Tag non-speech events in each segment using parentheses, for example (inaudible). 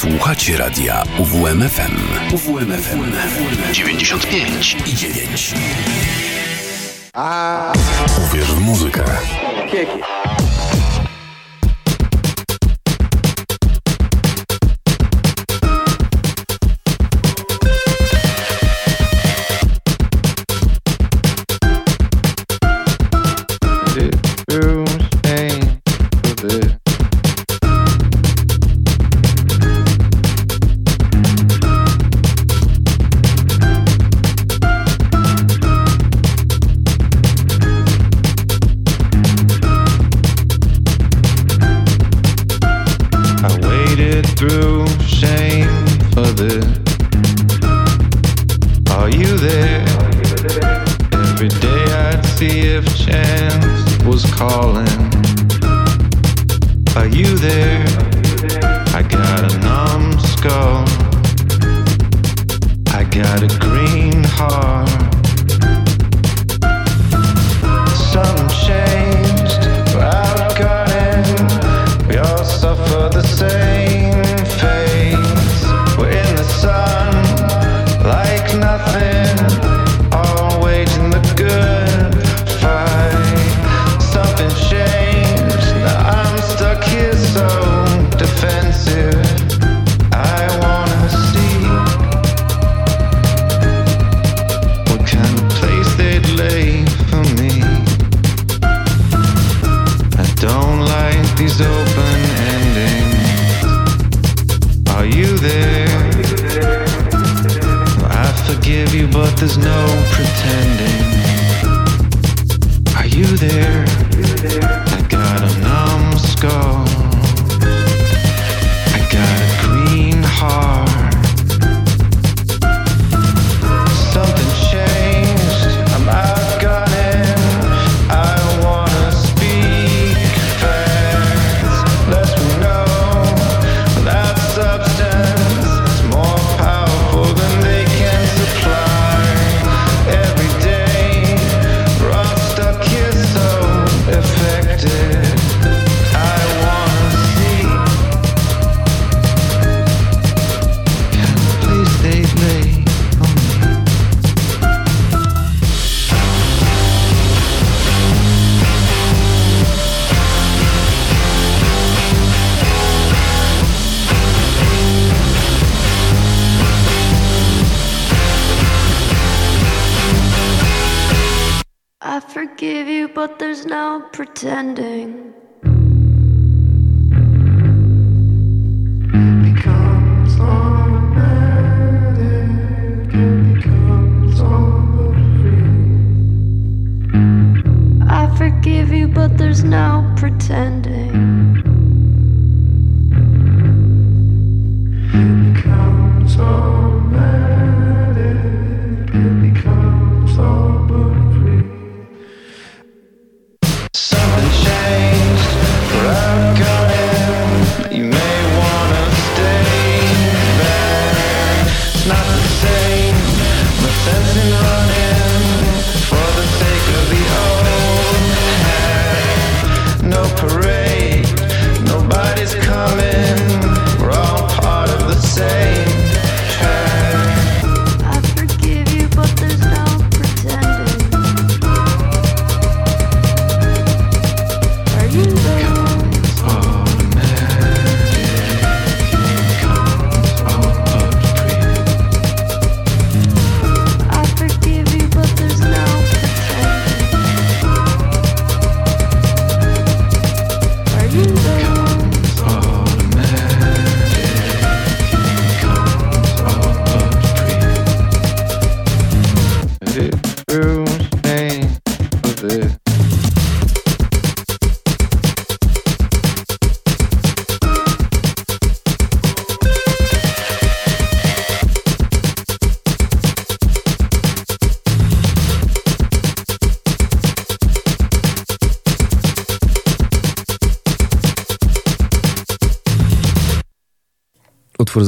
Słuchacie radia UWMFM. UWMFM 95 i 9. A... Uwierz w muzykę. Kieki.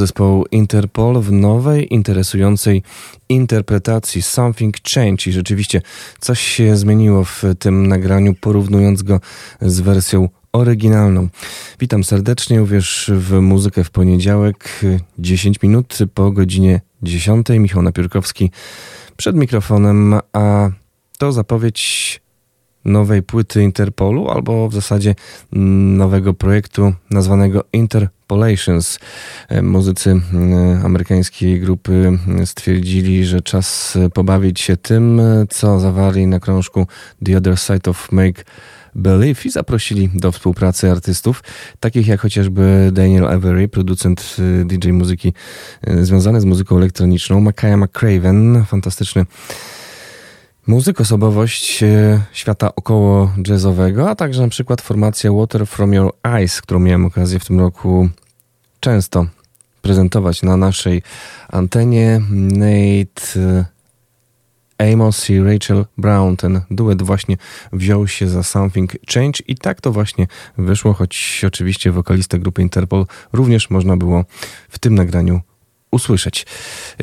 Zespołu Interpol w nowej, interesującej interpretacji Something Change i rzeczywiście coś się zmieniło w tym nagraniu, porównując go z wersją oryginalną. Witam serdecznie, uwierz w muzykę w poniedziałek, 10 minut po godzinie 10. Michał Napiórkowski przed mikrofonem, a to zapowiedź nowej płyty Interpolu, albo w zasadzie nowego projektu nazwanego Interpolations. E, muzycy e, amerykańskiej grupy stwierdzili, że czas pobawić się tym, co zawarli na krążku The Other Side of Make Believe i zaprosili do współpracy artystów, takich jak chociażby Daniel Avery, producent DJ muzyki związany z muzyką elektroniczną, Makaya McCraven, fantastyczny muzyk, osobowość y, świata około jazzowego, a także na przykład formacja Water From Your Eyes, którą miałem okazję w tym roku często prezentować na naszej antenie. Nate Amos i Rachel Brown. Ten duet właśnie wziął się za Something Change i tak to właśnie wyszło, choć oczywiście wokalistę grupy Interpol również można było w tym nagraniu usłyszeć.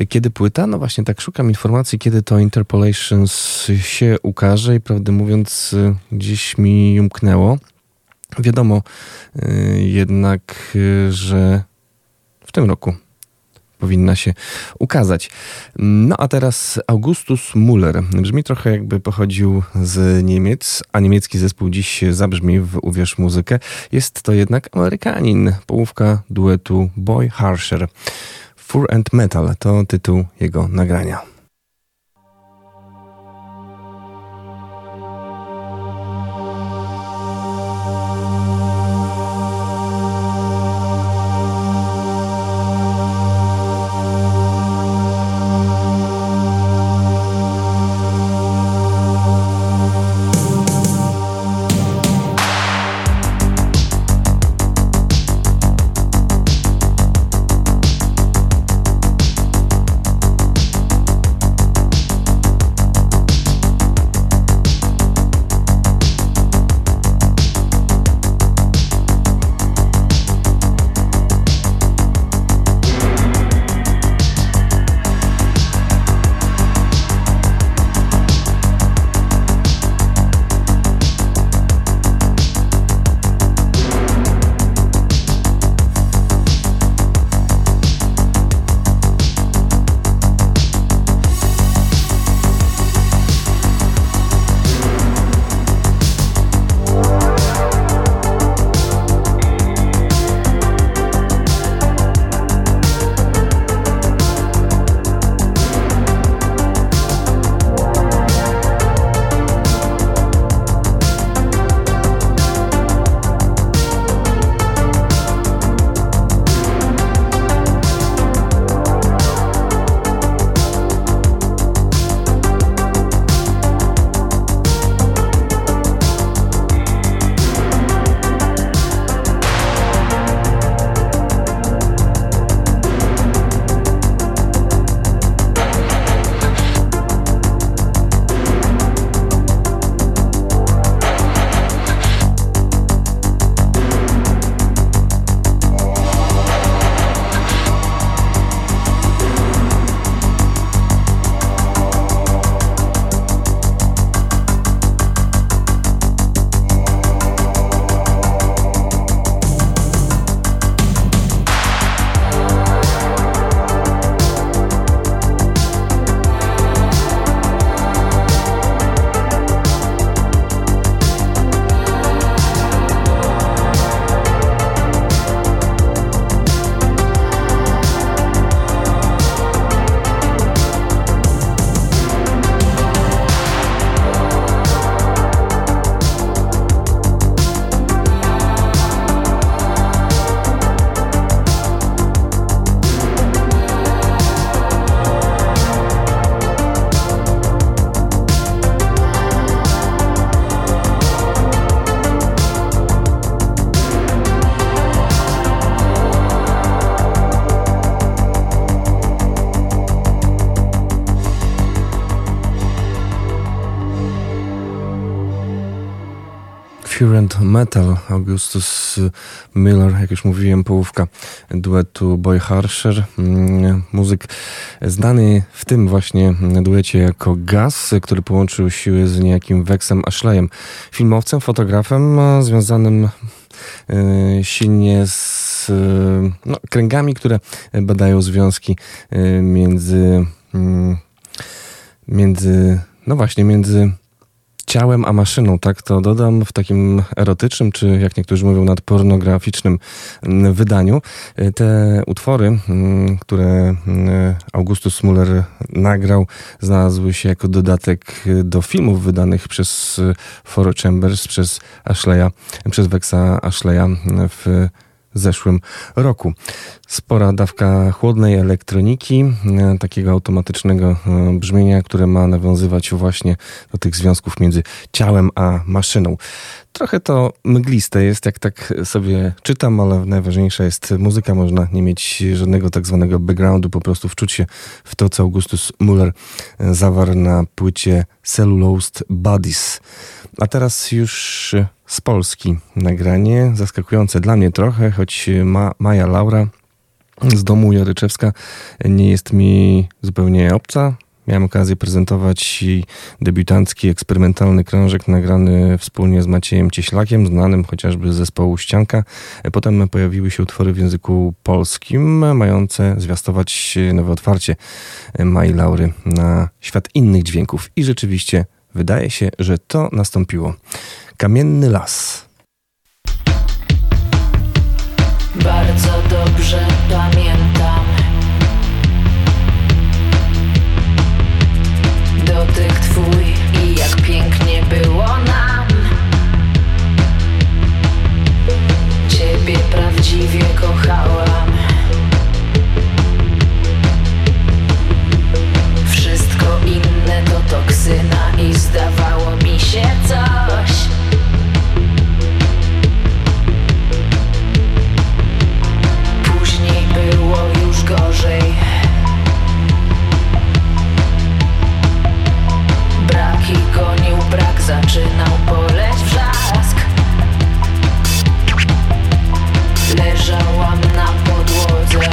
Kiedy płyta? No właśnie tak szukam informacji, kiedy to Interpolations się ukaże i prawdę mówiąc gdzieś mi umknęło. Wiadomo y, jednak, y, że w tym roku powinna się ukazać. No a teraz Augustus Muller. Brzmi trochę jakby pochodził z Niemiec, a niemiecki zespół dziś zabrzmi w Uwierz Muzykę. Jest to jednak Amerykanin, połówka duetu Boy Harsher. Fur and Metal to tytuł jego nagrania. Metal, Augustus Miller, jak już mówiłem, połówka duetu Boy Harsher. Mm, muzyk znany w tym właśnie duecie jako Gas, który połączył siły z niejakim Wexem Ashleyem, filmowcem, fotografem związanym silnie z no, kręgami, które badają związki między mm, między no właśnie, między ciałem a maszyną, tak to dodam, w takim erotycznym, czy jak niektórzy mówią, nadpornograficznym mm, wydaniu. E, te utwory, mm, które mm, Augustus Muller nagrał, znalazły się jako dodatek do filmów wydanych przez Four Chambers, przez Ashleya, przez Wexa Ashleya w zeszłym roku. Spora dawka chłodnej elektroniki, e, takiego automatycznego e, brzmienia, które ma nawiązywać właśnie do tych związków między ciałem a maszyną. Trochę to mgliste jest, jak tak sobie czytam, ale najważniejsza jest muzyka. Można nie mieć żadnego tak zwanego backgroundu, po prostu wczuć się w to, co Augustus Muller e, zawarł na płycie Cellulosed Bodies. A teraz już z Polski nagranie, zaskakujące dla mnie trochę, choć ma, Maja Laura z domu Jaryczewska nie jest mi zupełnie obca. Miałem okazję prezentować debiutancki, eksperymentalny krążek nagrany wspólnie z Maciejem Cieślakiem, znanym chociażby z zespołu Ścianka. Potem pojawiły się utwory w języku polskim, mające zwiastować nowe otwarcie Mai Laury na świat innych dźwięków. I rzeczywiście wydaje się, że to nastąpiło. Kamienny las. Bardzo zaczynał poleć wrzask. Leżałam na podłodze.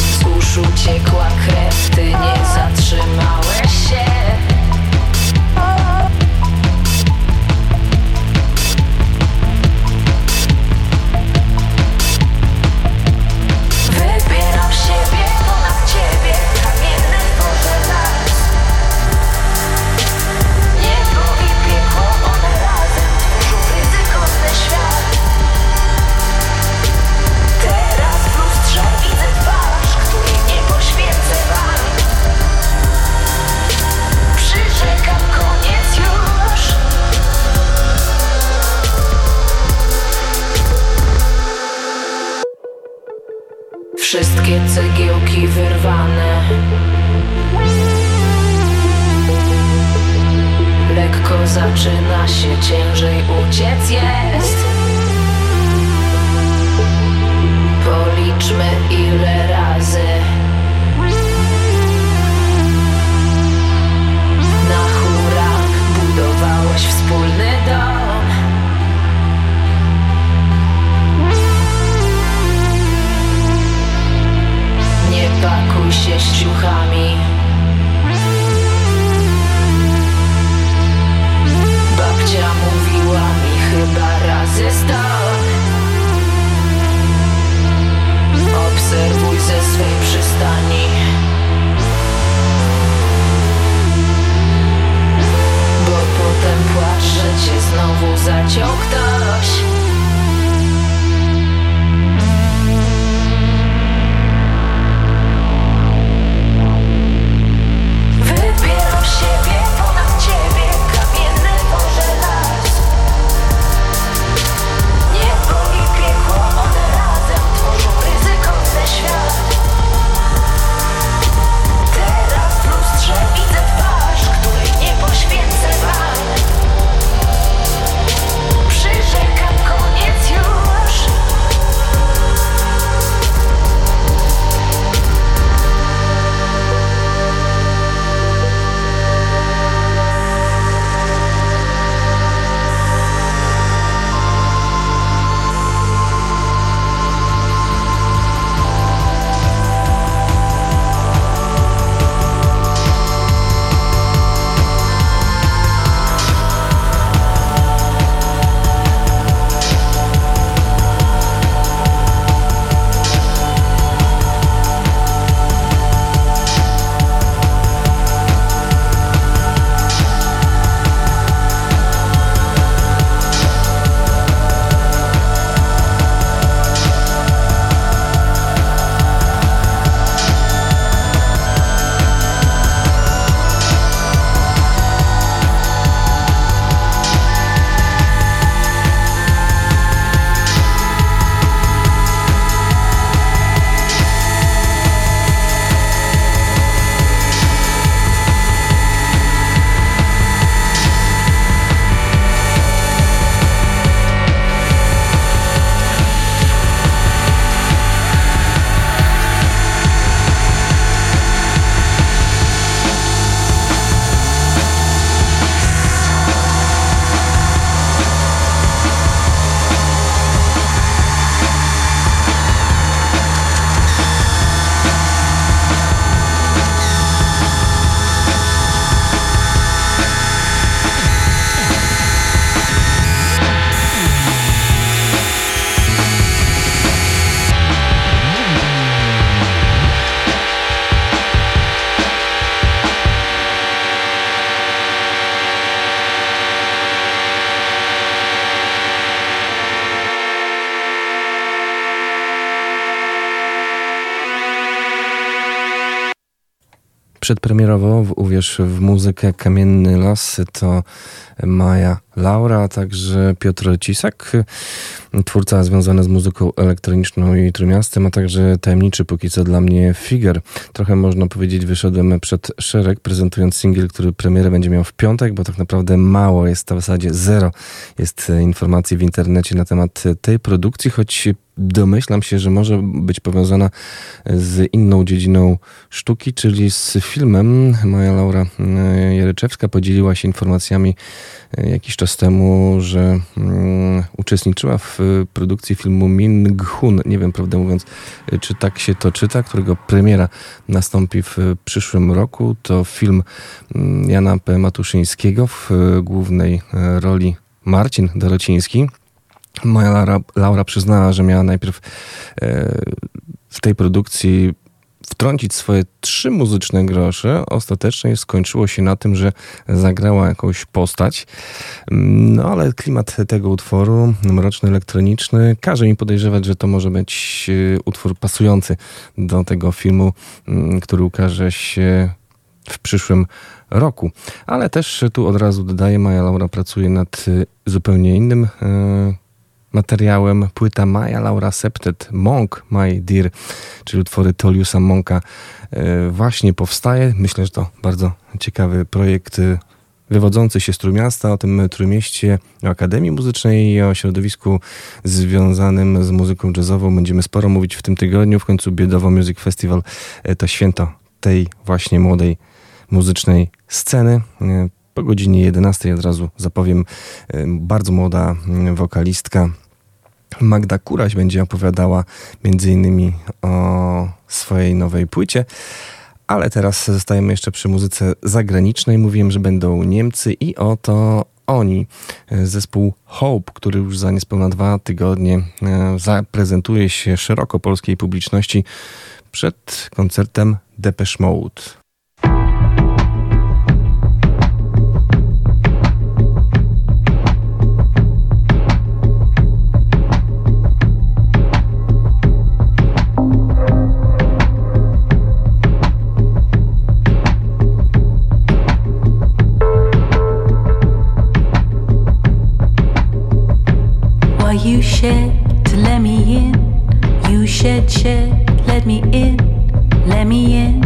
Z uszu ciekła krew, ty nie zatrzymałeś Wszystkie cegiełki wyrwane. Lekko zaczyna się ciężej uciec jest. Policzmy ile razy. Na hura budowałeś wspólny dom Zapakuj się ściuchami Babcia mówiła mi chyba razy sto. Przedpremierowo w Uwierz w muzykę Kamienny Los to Maja Laura, a także Piotr Cisak, twórca związany z muzyką elektroniczną i Trójmiastem, a także tajemniczy póki co dla mnie Figer. Trochę można powiedzieć wyszedłem przed szereg, prezentując singiel, który premierę będzie miał w piątek, bo tak naprawdę mało jest, w zasadzie zero jest informacji w internecie na temat tej produkcji, choć domyślam się, że może być powiązana z inną dziedziną sztuki, czyli z filmem. Moja Laura e, Jaryczewska podzieliła się informacjami e, jakiś czas temu, że um, uczestniczyła w produkcji filmu Min Ghun. Nie wiem, prawdę mówiąc, czy tak się to czyta, którego premiera nastąpi w przyszłym roku. To film mm, Jana P. Matuszyńskiego w głównej e, roli Marcin Dorociński. Moja Laura, Laura przyznała, że miała najpierw e, w tej produkcji wtrącić swoje trzy muzyczne grosze. Ostatecznie skończyło się na tym, że zagrała jakąś postać. No ale klimat tego utworu, mroczny, elektroniczny, każe mi podejrzewać, że to może być e, utwór pasujący do tego filmu, który ukaże się w przyszłym roku. Ale też tu od razu dodaję, Maja Laura pracuje nad e, zupełnie innym materiałem płyta Maja Laura Septet Monk My Dear, czyli utwory Toliusa Monka e, właśnie powstaje. Myślę, że to bardzo ciekawy projekt e, wywodzący się z Trójmiasta, o tym Trójmieście, o Akademii Muzycznej i o środowisku związanym z muzyką jazzową. Będziemy sporo mówić w tym tygodniu. W końcu Biedowo Music Festival e, to święto tej właśnie młodej muzycznej sceny. Po godzinie 11 od razu zapowiem bardzo młoda wokalistka Magda Kuraś będzie opowiadała m.in. o swojej nowej płycie. Ale teraz zostajemy jeszcze przy muzyce zagranicznej. Mówiłem, że będą Niemcy i oto oni, zespół Hope, który już za niespełna dwa tygodnie e, zaprezentuje się szeroko polskiej publiczności przed koncertem Depeche Mode. You shed to let me in. You shed, shed, let me in, let me in.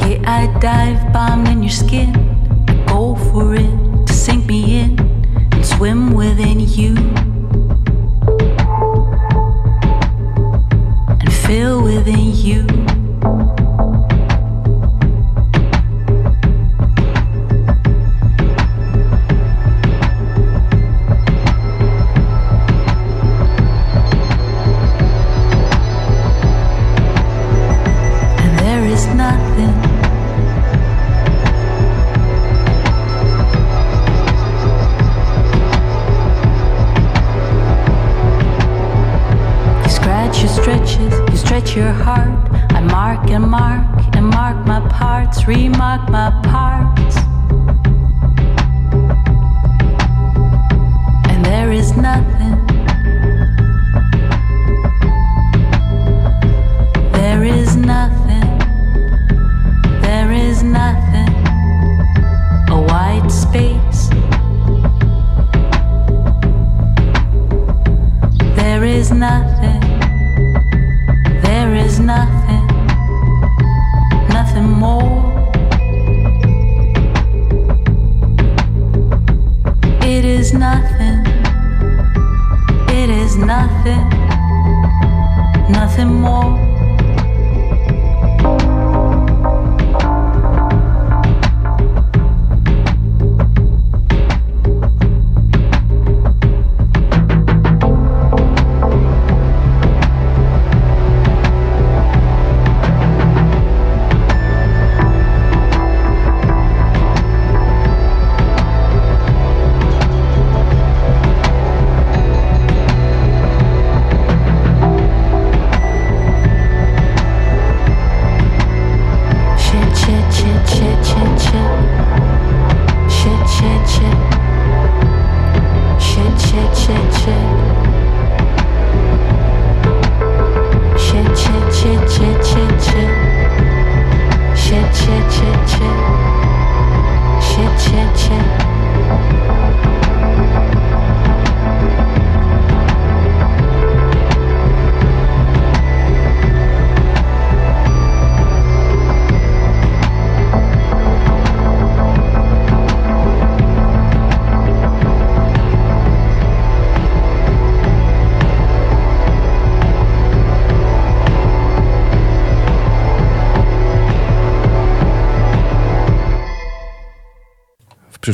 Yeah, I dive bomb in your skin. Go for it to sink me in and swim within you. And fill within you. Mark and mark and mark my parts, remark my parts.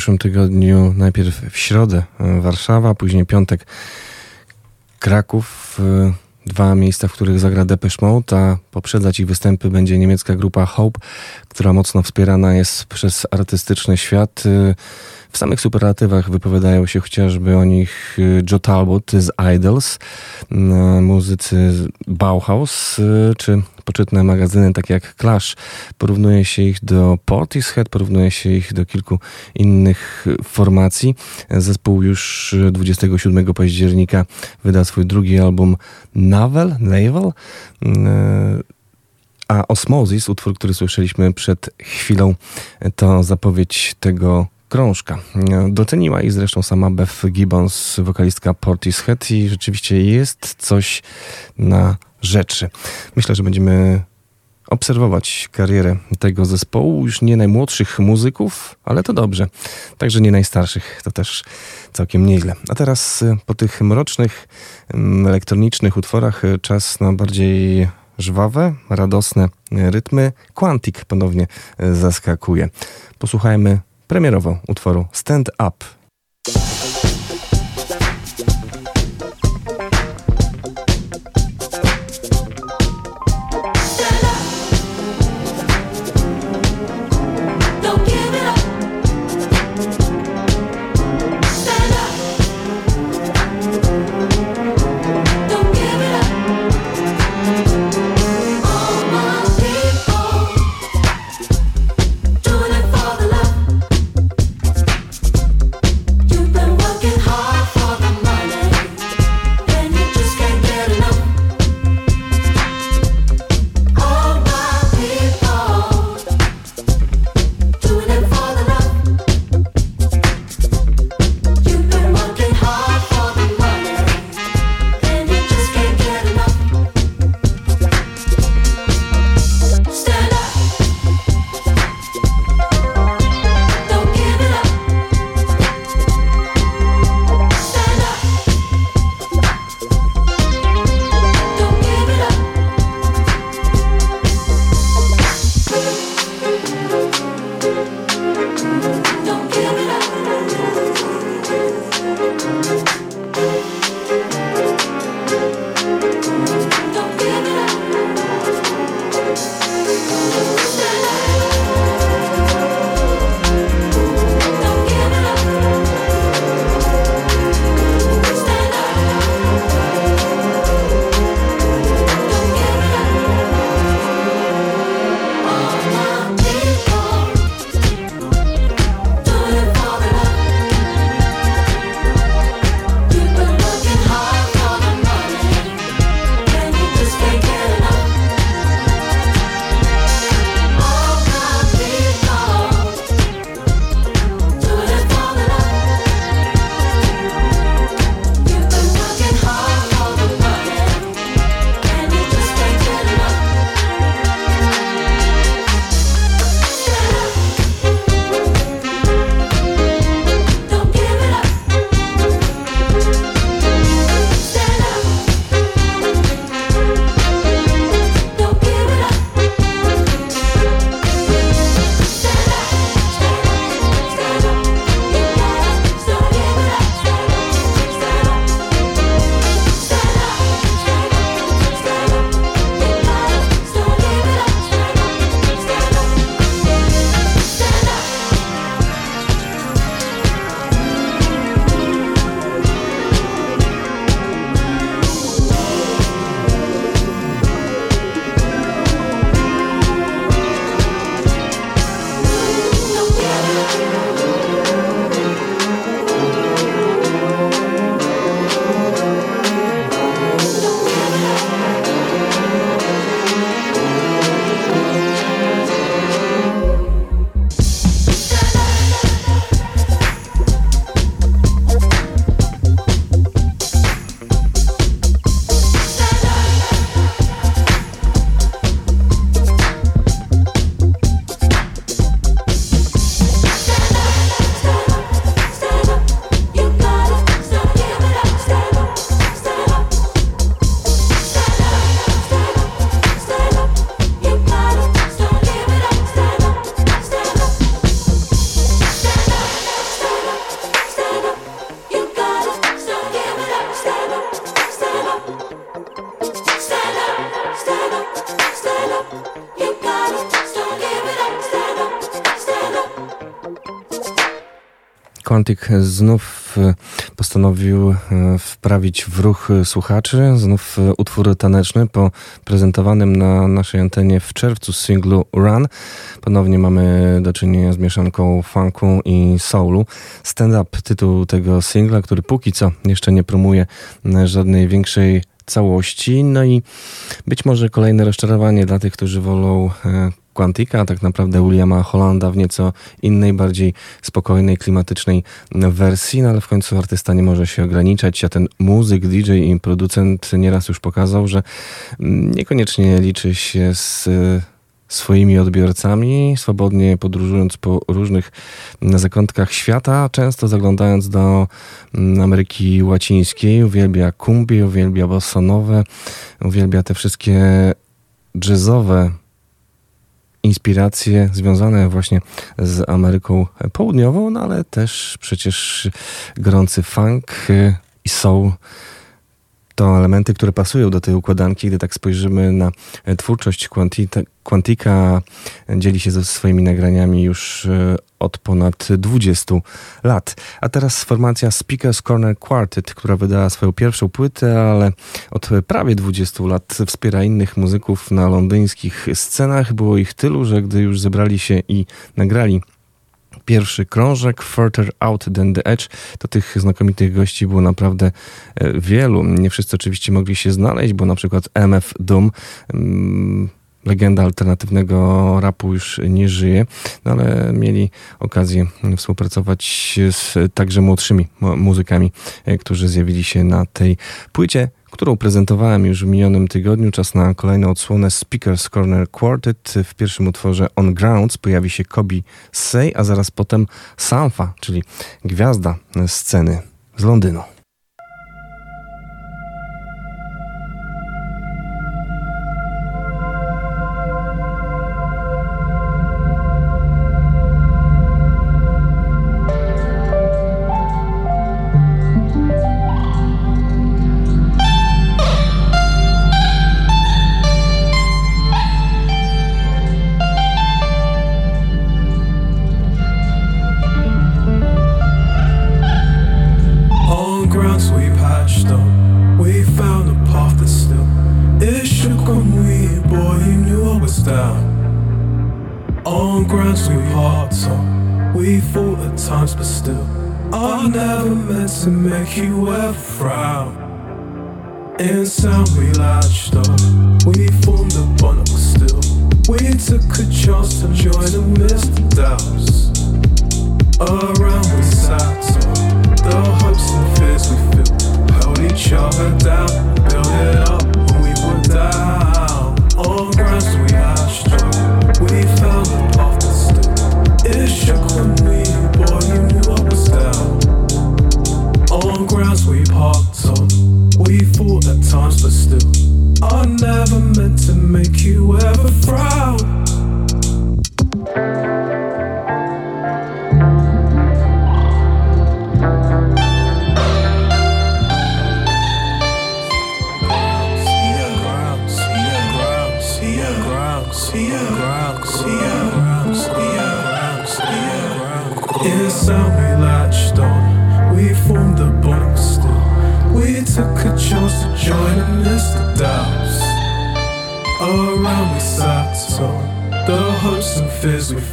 Przyszłym tygodniu najpierw w środę Warszawa, później piątek Kraków. Dwa miejsca, w których zagra Depeche Mode, a poprzedzać ich występy będzie niemiecka grupa Hope, która mocno wspierana jest przez artystyczny świat. W samych superlatywach wypowiadają się chociażby o nich y, Joe Talbot z Idols, y, muzycy Bauhaus, y, czy poczytne magazyny takie jak Clash. Porównuje się ich do Portishead, porównuje się ich do kilku innych formacji. Zespół już 27 października wyda swój drugi album Navel, Navel a Osmosis, utwór, który słyszeliśmy przed chwilą, to zapowiedź tego krążka. Doceniła ich zresztą sama Beth Gibbons, wokalistka Portishead i rzeczywiście jest coś na rzeczy. Myślę, że będziemy obserwować karierę tego zespołu, już nie najmłodszych muzyków, ale to dobrze. Także nie najstarszych, to też całkiem nieźle. A teraz y, po tych mrocznych, mm, elektronicznych utworach y, czas na bardziej żwawe, radosne rytmy. Quantic ponownie y, zaskakuje. Posłuchajmy premierową utworu Stand Up. Quantic znów e, postanowił e, wprawić w ruch słuchaczy, znów e, utwór taneczny po prezentowanym na naszej antenie w czerwcu singlu Run. Ponownie mamy do czynienia z mieszanką funku i soulu. Stand Up tytuł tego singla, który póki co jeszcze nie promuje żadnej większej całości. No i być może kolejne rozczarowanie dla tych, którzy wolą Quantica, a tak naprawdę Williama Hollanda w nieco innej, bardziej spokojnej, klimatycznej wersji, no ale w końcu artysta nie może się ograniczać, a ten muzyk, DJ i producent nieraz już pokazał, że niekoniecznie liczy się z swoimi odbiorcami, swobodnie podróżując po różnych zakątkach świata, często zaglądając do Ameryki Łacińskiej, uwielbia kumbie, uwielbia bossanowe, uwielbia te wszystkie jazzowe inspiracje związane właśnie z Ameryką Południową, no ale też przecież gorący funk i soul to elementy, które pasują do tej układanki, gdy tak spojrzymy na twórczość Quantica, dzieli się ze swoimi nagraniami już e, od ponad 20 lat. A teraz formacja Speakers Corner Quartet, która wydała swoją pierwszą płytę, ale od prawie 20 lat wspiera innych muzyków na londyńskich scenach. Było ich tylu, że gdy już zebrali się i nagrali pierwszy krążek Further Out Than The Edge, to tych znakomitych gości było naprawdę e, wielu. Nie wszyscy oczywiście mogli się znaleźć, bo na przykład MF Doom mm, legenda alternatywnego rapu już nie żyje, no ale mieli okazję współpracować z także młodszymi muzykami, e, którzy zjawili się na tej płycie którą prezentowałem już w minionym tygodniu. Czas na kolejną odsłonę Speakers Corner Quartet. W pierwszym utworze On Grounds pojawi się Kobi Say, a zaraz potem Sanfa, czyli gwiazda sceny z Londynu. a frown. Inside we latched up, we formed a bond still. We took a chance to join amidst the doubts. Around we sat on the hopes and fears we feel, held each other down, built it up. I never meant to make you ever fry.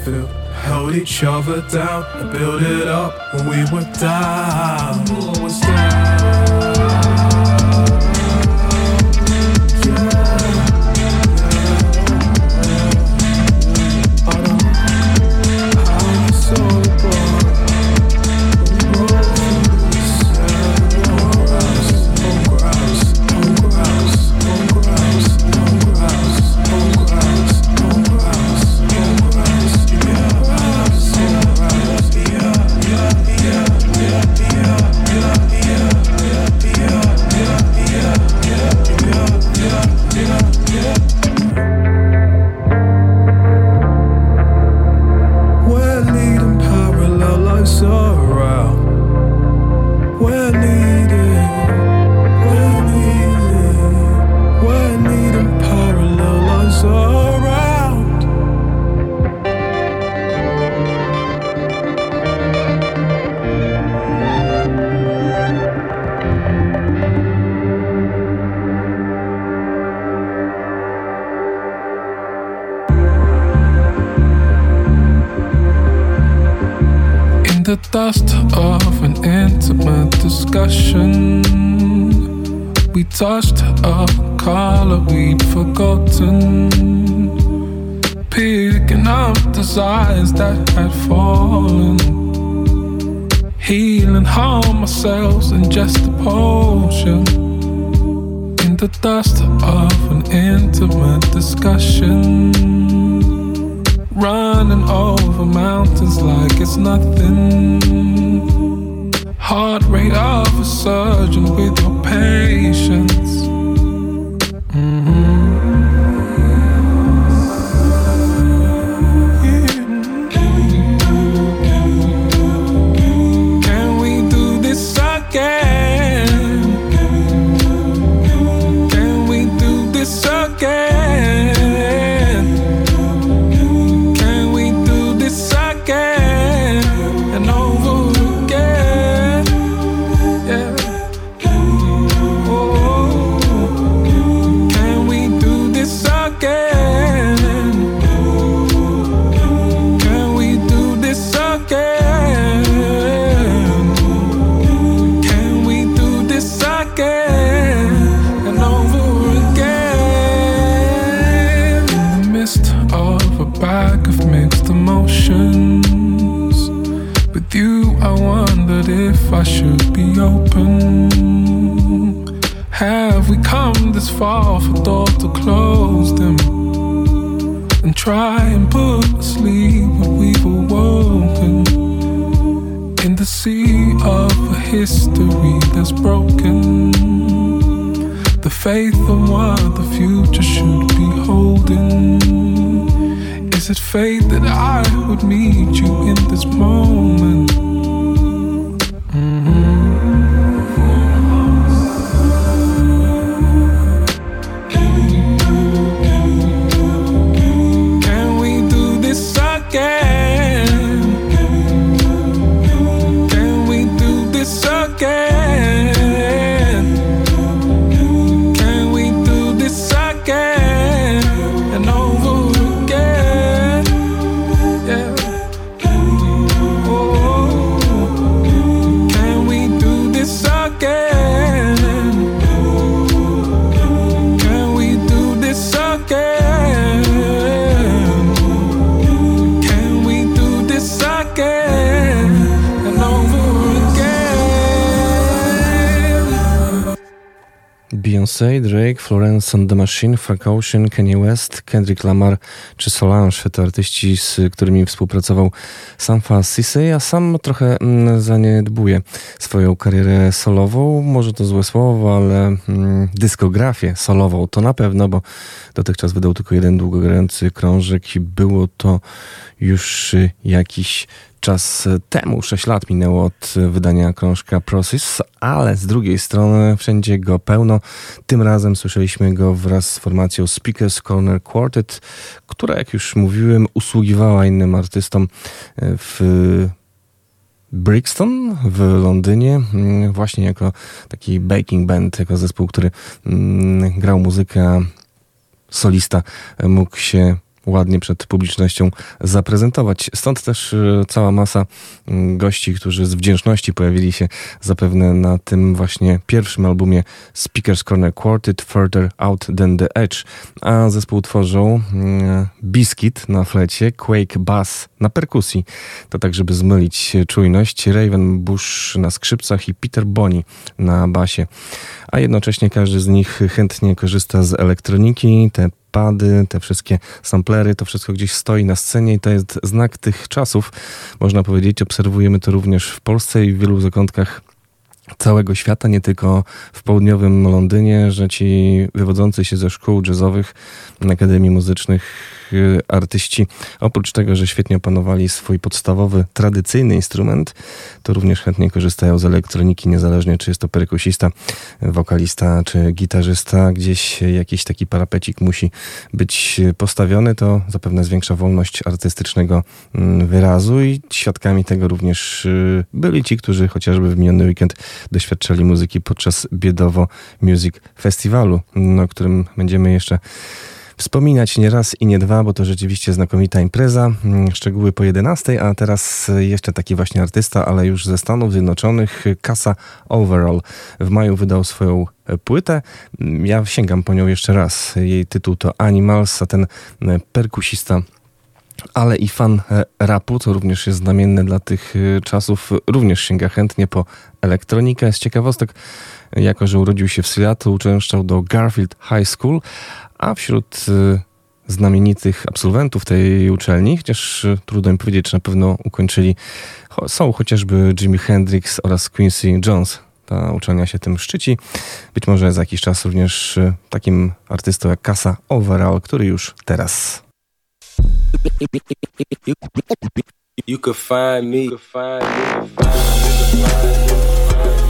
Held each other down and build it up when we were down. Down. That's broken. The faith of what the future should be holding. Is it fate that I would meet you in this moment? Drake, Florence and the Machine, Frank Ocean, Kanye West, Kendrick Lamar czy Solange to artyści, z którymi współpracował Sanfa Sissy, a sam trochę mm, zaniedbuje swoją karierę solową. Może to złe słowo, ale mm, dyskografię solową to na pewno, bo dotychczas wydał tylko jeden długogrający krążek i było to już jakiś czas temu, 6 lat minęło od wydania krążka Process, ale z drugiej strony wszędzie go pełno. Tym razem słyszeliśmy go wraz z formacją Speakers Corner Quartet, która, jak już mówiłem, usługiwała innym artystom w Brixton w Londynie, właśnie jako taki baking band, jako zespół, który mm, grał muzykę, solista mógł się ładnie przed publicznością zaprezentować. Stąd też e, cała masa mm, gości, którzy z wdzięczności pojawili się zapewne na tym właśnie pierwszym albumie Speakers Corner Quartet Further Out Than The Edge, a zespół tworzą mm, Biscuit na flecie, Quake Bass na perkusji, to tak żeby zmylić czujność, Raven Bush na skrzypcach i Peter Boni na basie a jednocześnie każdy z nich chętnie korzysta z elektroniki. Te pady, te wszystkie samplery, to wszystko gdzieś stoi na scenie i to jest znak tych czasów. Można powiedzieć, obserwujemy to również w Polsce i w wielu zakątkach całego świata, nie tylko w południowym Londynie, że ci wywodzący się ze szkół jazzowych, akademii muzycznych artyści, oprócz tego, że świetnie opanowali swój podstawowy, tradycyjny instrument, to również chętnie korzystają z elektroniki, niezależnie czy jest to perkusista, wokalista czy gitarzysta. Gdzieś jakiś taki parapecik musi być postawiony, to zapewne zwiększa wolność artystycznego mm, wyrazu i świadkami tego również y, byli ci, którzy chociażby w miniony weekend doświadczali muzyki podczas Biedowo Music Festiwalu, o którym będziemy jeszcze wspominać nie raz i nie dwa, bo to rzeczywiście znakomita impreza. Mm, szczegóły po 11, a teraz jeszcze taki właśnie artysta, ale już ze Stanów Zjednoczonych, Casa Overall. W maju wydał swoją płytę. Ja sięgam po nią jeszcze raz. Jej tytuł to Animals, a ten perkusista ale i fan rapu, co również jest znamienne dla tych czasów, również sięga chętnie po elektronikę. Z ciekawostek, jako że urodził się w Seattle, uczęszczał do Garfield High School, a wśród y, znamienitych absolwentów tej uczelni, chociaż y, trudno im powiedzieć, czy na pewno ukończyli, są chociażby Jimi Hendrix oraz Quincy Jones. Ta uczelnia się tym szczyci. Być może za jakiś czas również y, takim artystą jak Kasa Overall, który już teraz. You could find me. You could find me. You could find me.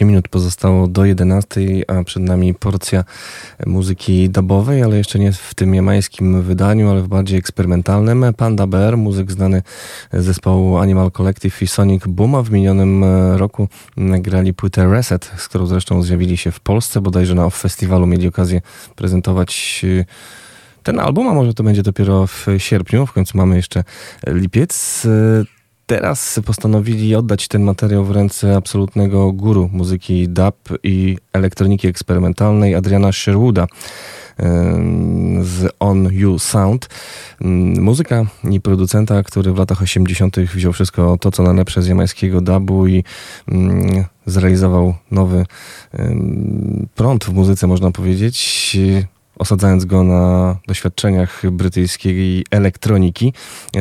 Minut pozostało do 11, a przed nami porcja muzyki dubowej, ale jeszcze nie w tym jamańskim wydaniu, ale w bardziej eksperymentalnym. Panda Bear, muzyk znany z zespołu Animal Collective i Sonic Boom, a w minionym roku grali płytę Reset, z którą zresztą zjawili się w Polsce, bodajże na festiwalu mieli okazję prezentować y, ten album, a może to będzie dopiero w sierpniu, w końcu mamy jeszcze lipiec. Teraz postanowili oddać ten materiał w ręce absolutnego guru muzyki dub i elektroniki eksperymentalnej Adriana Sherwooda z On You Sound. Muzyka i producenta, który w latach 80. wziął wszystko to, co najlepsze z jamańskiego dubu i zrealizował nowy prąd w muzyce, można powiedzieć osadzając go na doświadczeniach brytyjskiej elektroniki.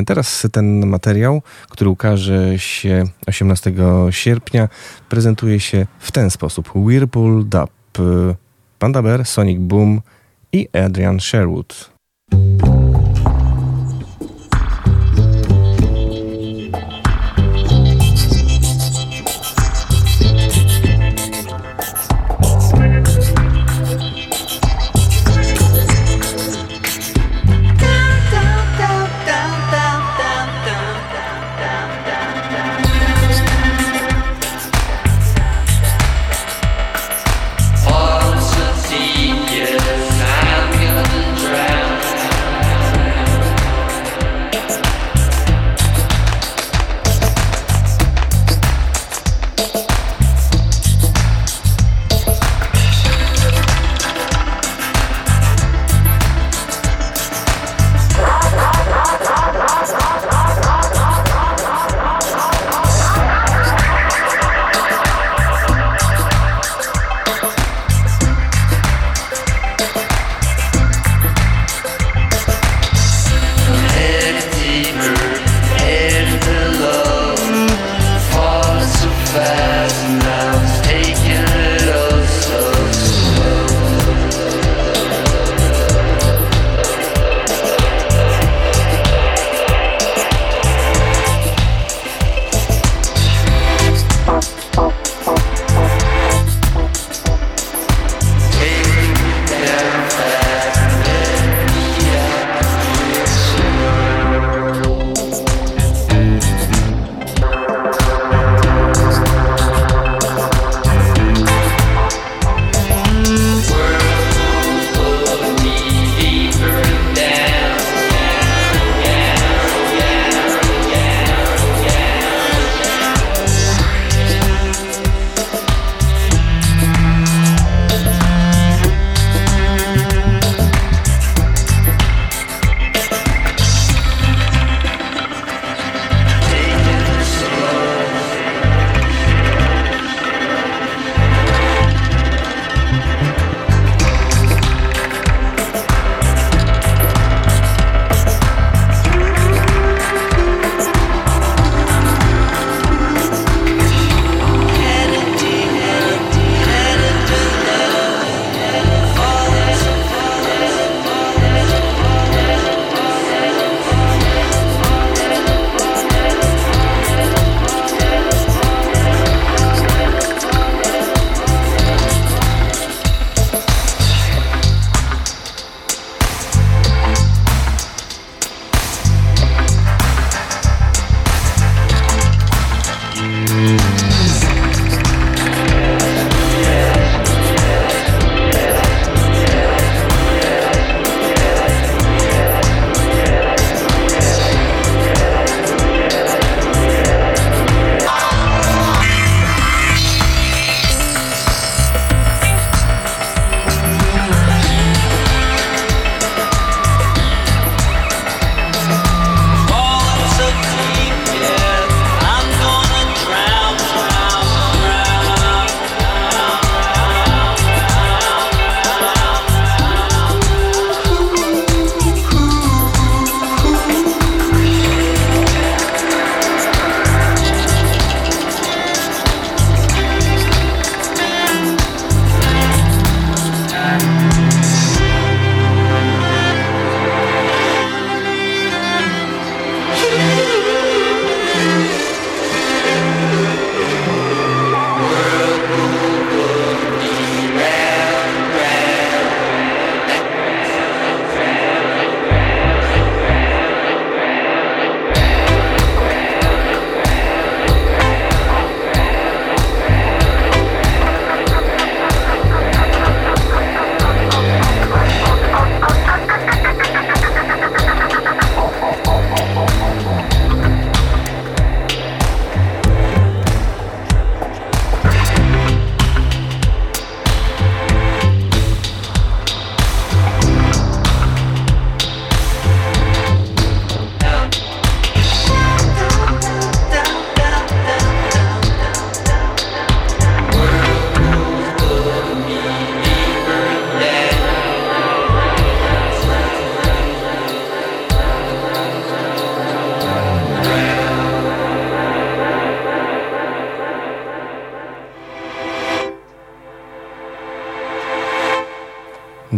Teraz ten materiał, który ukaże się 18 sierpnia, prezentuje się w ten sposób. Whirlpool Dub, Panda Bear, Sonic Boom i Adrian Sherwood.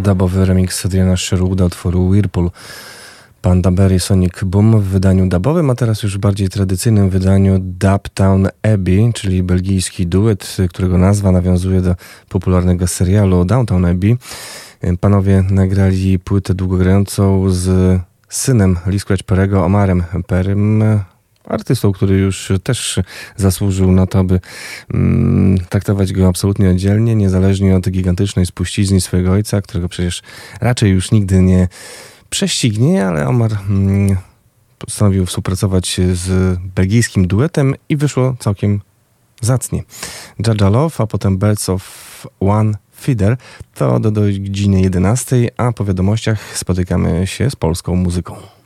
Dubowy remix Adriana Sherwooda utworu Whirlpool. Panda Berry Sonic Boom w wydaniu dubowym, a teraz już w bardziej tradycyjnym wydaniu Dubtown Abbey, czyli belgijski duet, którego nazwa nawiązuje do popularnego serialu Downtown Abbey. Panowie nagrali płytę długogrającą z synem Lee Scratch Perego, Omarem Perym, artystą, który już też zasłużył na to, aby mm, traktować go absolutnie oddzielnie, niezależnie od gigantycznej spuścizny swojego ojca, którego przecież raczej już nigdy nie prześcignie, ale Omar mm, postanowił współpracować z belgijskim duetem i wyszło całkiem zacnie. Jaja Love, a potem Birds of One Feeder to do godziny 11, a po wiadomościach spotykamy się z polską muzyką.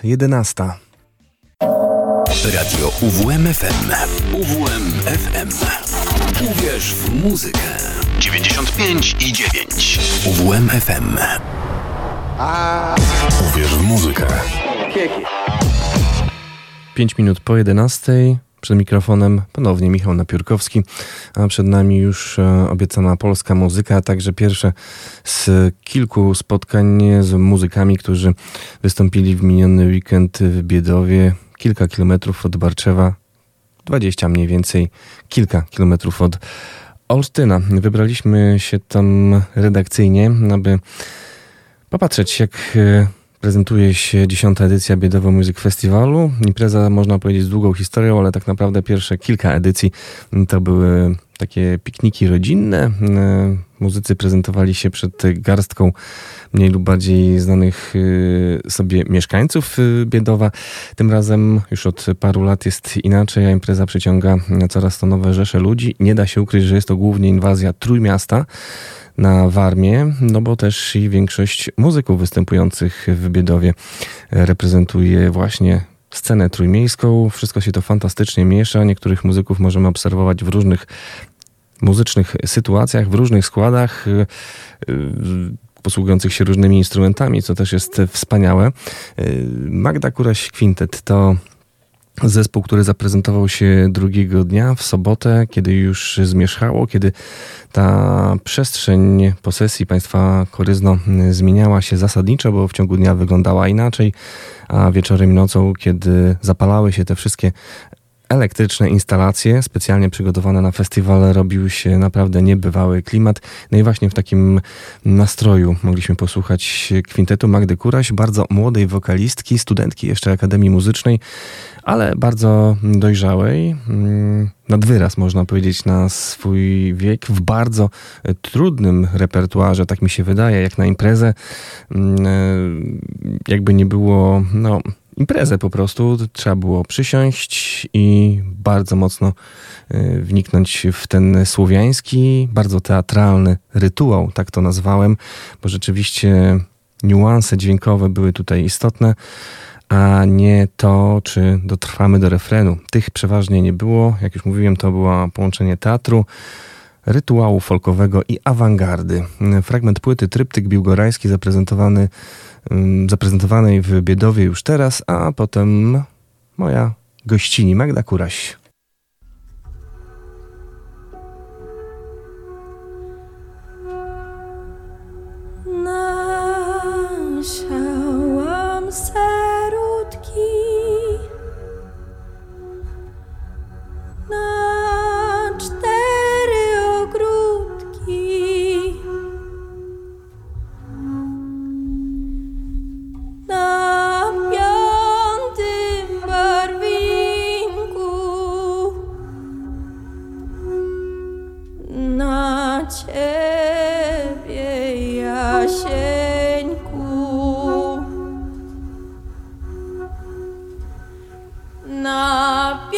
Jest jedenasta. Radio UWMFM. UWMFM. Uwierz w muzykę. 95 i 9. UWMFM. Uwierz w muzykę. 5 minut po 11. Przed mikrofonem ponownie Michał Napiórkowski, a przed nami już e, obiecana polska muzyka, a także pierwsze z kilku spotkań z muzykami, którzy wystąpili w miniony weekend w Biedowie, kilka kilometrów od Barczewa, 20 mniej więcej, kilka kilometrów od Olsztyna. Wybraliśmy się tam redakcyjnie, aby popatrzeć jak e, prezentuje się dziesiąta edycja Biedowo Music Festiwalu. Impreza, można powiedzieć, z długą historią, ale tak naprawdę pierwsze kilka edycji to były takie pikniki rodzinne. Muzycy prezentowali się przed garstką mniej lub bardziej znanych e, sobie mieszkańców e, Biedowa. Tym razem już od paru lat jest inaczej, a impreza przyciąga coraz to nowe rzesze ludzi. Nie da się ukryć, że jest to głównie inwazja Trójmiasta na Warmię, no bo też i większość muzyków występujących w Biedowie reprezentuje właśnie scenę trójmiejską. Wszystko się to fantastycznie miesza. Niektórych muzyków możemy obserwować w różnych muzycznych sytuacjach, w różnych składach y, y, posługujących się różnymi instrumentami, co też jest wspaniałe. Y, Magda Kuraś Quintet to Zespół, który zaprezentował się drugiego dnia w sobotę, kiedy już zmierzchało, kiedy ta przestrzeń posesji państwa Koryzno zmieniała się zasadniczo, bo w ciągu dnia wyglądała inaczej, a wieczorem i nocą, kiedy zapalały się te wszystkie elektryczne instalacje specjalnie przygotowane na festiwal robił się naprawdę niebywały klimat. No i właśnie w takim nastroju mogliśmy posłuchać kwintetu Magdy Kuraś, bardzo młodej wokalistki, studentki jeszcze Akademii Muzycznej, ale bardzo dojrzałej, mm, nad wyraz można powiedzieć na swój wiek, w bardzo trudnym repertuarze, tak mi się wydaje, jak na imprezę. Mm, e, jakby nie było, no imprezę po prostu. Trzeba było przysiąść i bardzo mocno y, wniknąć w ten słowiański, bardzo teatralny rytuał, tak to nazwałem, bo rzeczywiście niuanse dźwiękowe były tutaj istotne, a nie to, czy dotrwamy do refrenu. Tych przeważnie nie było. Jak już mówiłem, to było połączenie teatru, rytuału folkowego i awangardy. Fragment płyty Tryptyk Biłgorajski zaprezentowany zaprezentowanej w Biedowie już teraz, a potem moja gościni Magda Kuraś. Ciebie Jasieńku. Na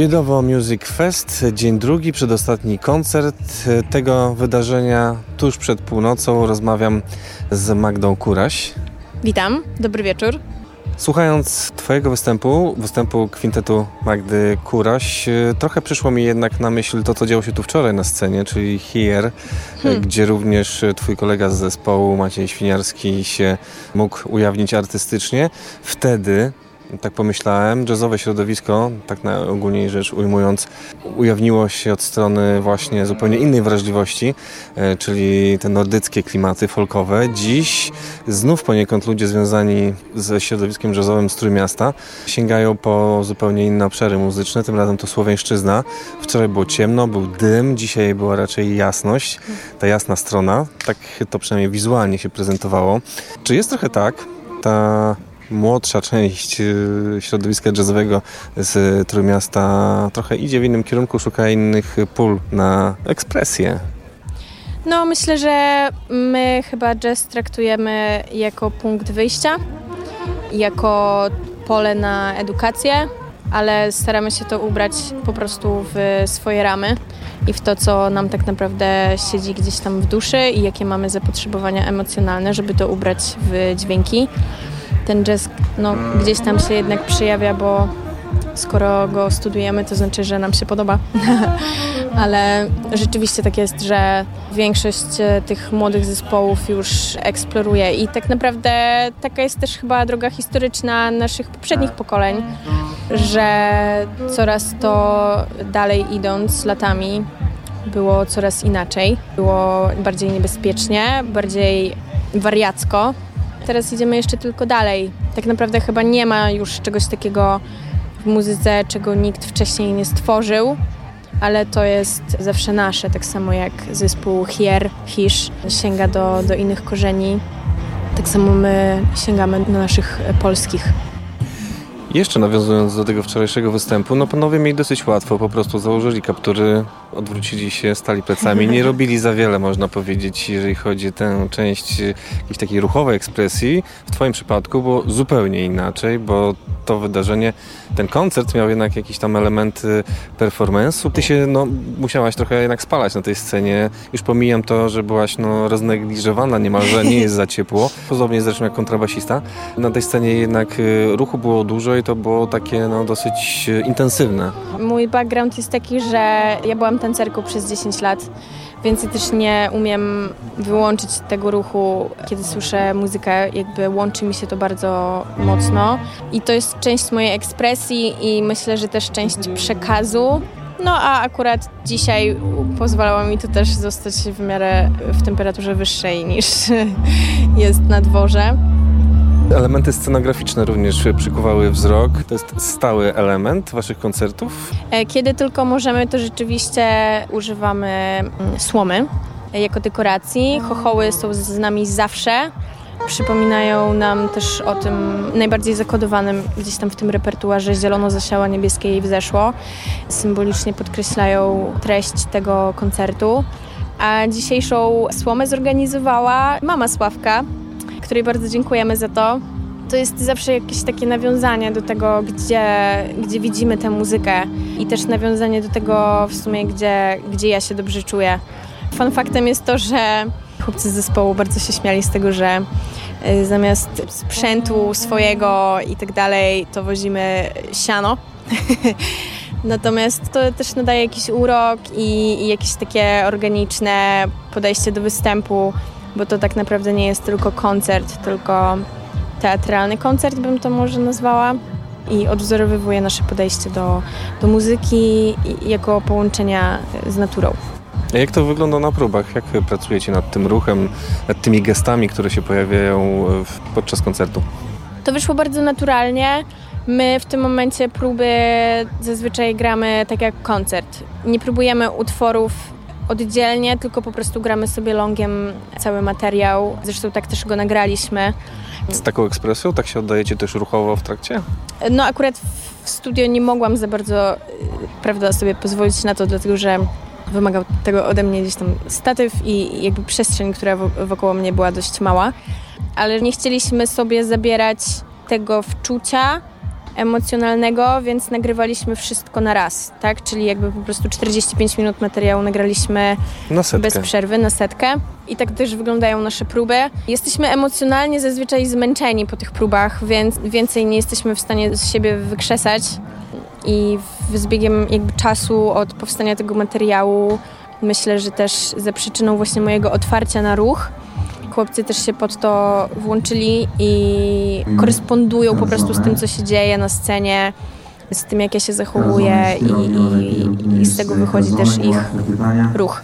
Biedowo Music Fest, dzień drugi, przedostatni koncert tego wydarzenia. Tuż przed północą rozmawiam z Magdą Kuraś. Witam, dobry wieczór. Słuchając Twojego występu, występu kwintetu Magdy Kuraś, trochę przyszło mi jednak na myśl to, co działo się tu wczoraj na scenie, czyli Here, hmm. gdzie również Twój kolega z zespołu Maciej Świniarski się mógł ujawnić artystycznie. Wtedy tak pomyślałem, jazzowe środowisko, tak na ogólnie rzecz ujmując, ujawniło się od strony właśnie zupełnie innej wrażliwości, e, czyli te nordyckie klimaty folkowe. Dziś znów poniekąd ludzie związani ze środowiskiem jazzowym z Trójmiasta sięgają po zupełnie inne obszary muzyczne, tym razem to Słowiańszczyzna. Wczoraj było ciemno, był dym, dzisiaj była raczej jasność, ta jasna strona, tak to przynajmniej wizualnie się prezentowało. Czy jest trochę tak, ta młodsza część y, środowiska jazzowego z Trójmiasta trochę idzie w innym kierunku, szuka innych pól na ekspresję. No, myślę, że my chyba jazz traktujemy jako punkt wyjścia, jako pole na edukację, ale staramy się to ubrać po prostu w swoje ramy i w to, co nam tak naprawdę siedzi gdzieś tam w duszy i jakie mamy zapotrzebowania emocjonalne, żeby to ubrać w dźwięki ten jazz no, gdzieś tam się jednak przejawia, bo skoro go studujemy, to znaczy, że nam się podoba. (laughs) Ale rzeczywiście tak jest, że większość e, tych młodych zespołów już eksploruje i tak naprawdę taka jest też chyba droga historyczna naszych poprzednich pokoleń, że coraz to dalej idąc latami było coraz inaczej. Było bardziej niebezpiecznie, bardziej wariacko, Teraz idziemy jeszcze tylko dalej. Tak naprawdę chyba nie ma już czegoś takiego w muzyce, czego nikt wcześniej nie stworzył, ale to jest zawsze nasze, tak samo jak zespół Hier, Hisz sięga do, do innych korzeni. Tak samo my sięgamy do naszych polskich. Jeszcze nawiązując do tego wczorajszego występu, no panowie mieli dosyć łatwo, po prostu założyli kaptury, odwrócili się, stali plecami, nie robili za wiele, można powiedzieć, jeżeli chodzi o tę część jakiejś takiej ruchowej ekspresji. W twoim przypadku było zupełnie inaczej, bo to wydarzenie, ten koncert miał jednak jakieś tam elementy performance'u. Ty się no, musiałaś trochę jednak spalać na tej scenie. Już pomijam to, że byłaś no, roznegliżowana niemalże, nie jest za ciepło. Podobnie zresztą jak kontrabasista. Na tej scenie jednak y, ruchu było dużo to było takie no, dosyć y, intensywne. Mój background jest taki, że ja byłam tancerką przez 10 lat więc ja też nie umiem wyłączyć tego ruchu, kiedy słyszę muzykę, jakby łączy mi się to bardzo mocno i to jest część mojej ekspresji i myślę, że też część przekazu. No a akurat dzisiaj pozwalało mi to też zostać w miarę w temperaturze wyższej niż (laughs) jest na dworze. Elementy scenograficzne również przykuwały wzrok. To jest stały element waszych koncertów? E, kiedy tylko możemy, to rzeczywiście używamy mm, słomy jako dekoracji. Chochoły są z nami zawsze. Przypominają nam też o tym najbardziej zakodowanym gdzieś tam w tym repertuarze zielono zasiała, niebieskie jej wzeszło. Symbolicznie podkreślają treść tego koncertu. A dzisiejszą słomę zorganizowała mama Sławka, której bardzo dziękujemy za to. To jest zawsze jakieś takie nawiązanie do tego, gdzie, gdzie widzimy tę muzykę i też nawiązanie do tego w sumie, gdzie, gdzie ja się dobrze czuję. Fun faktem jest to, że chłopcy z zespołu bardzo się śmiali z tego, że y, zamiast sprzętu swojego i tak dalej, to wozimy siano. (laughs) Natomiast to też nadaje jakiś urok i, i jakieś takie organiczne podejście do występu bo to tak naprawdę nie jest tylko koncert, tylko teatralny koncert bym to może nazwała i odwzorowywuje nasze podejście do, do muzyki jako połączenia z naturą. A jak to wygląda na próbach? Jak pracujecie nad tym ruchem, nad tymi gestami, które się pojawiają podczas koncertu? To wyszło bardzo naturalnie. My w tym momencie próby zazwyczaj gramy tak jak koncert. Nie próbujemy utworów oddzielnie, tylko po prostu gramy sobie longiem cały materiał. Zresztą tak też go nagraliśmy. Z taką ekspresją? Tak się oddajecie też ruchowo w trakcie? No akurat w studio nie mogłam za bardzo y, prawda, sobie pozwolić na to, dlatego że wymagał tego ode mnie gdzieś tam statyw i jakby przestrzeń, która wokół mnie była dość mała. Ale nie chcieliśmy sobie zabierać tego wczucia emocjonalnego, więc nagrywaliśmy wszystko na raz, tak? Czyli jakby po prostu 45 minut materiału nagraliśmy bez przerwy na setkę. I tak też wyglądają nasze próby. Jesteśmy emocjonalnie zazwyczaj zmęczeni po tych próbach, więc więcej nie jesteśmy w stanie z siebie wykrzesać. I z biegiem jakby czasu od powstania tego materiału myślę, że też za przyczyną właśnie mojego otwarcia na ruch chłopcy też się pod to włączyli i korespondują po prostu z tym, co się dzieje na scenie, z tym, jak ja się zachowuję i, i, i z tego wychodzi też ich ruch.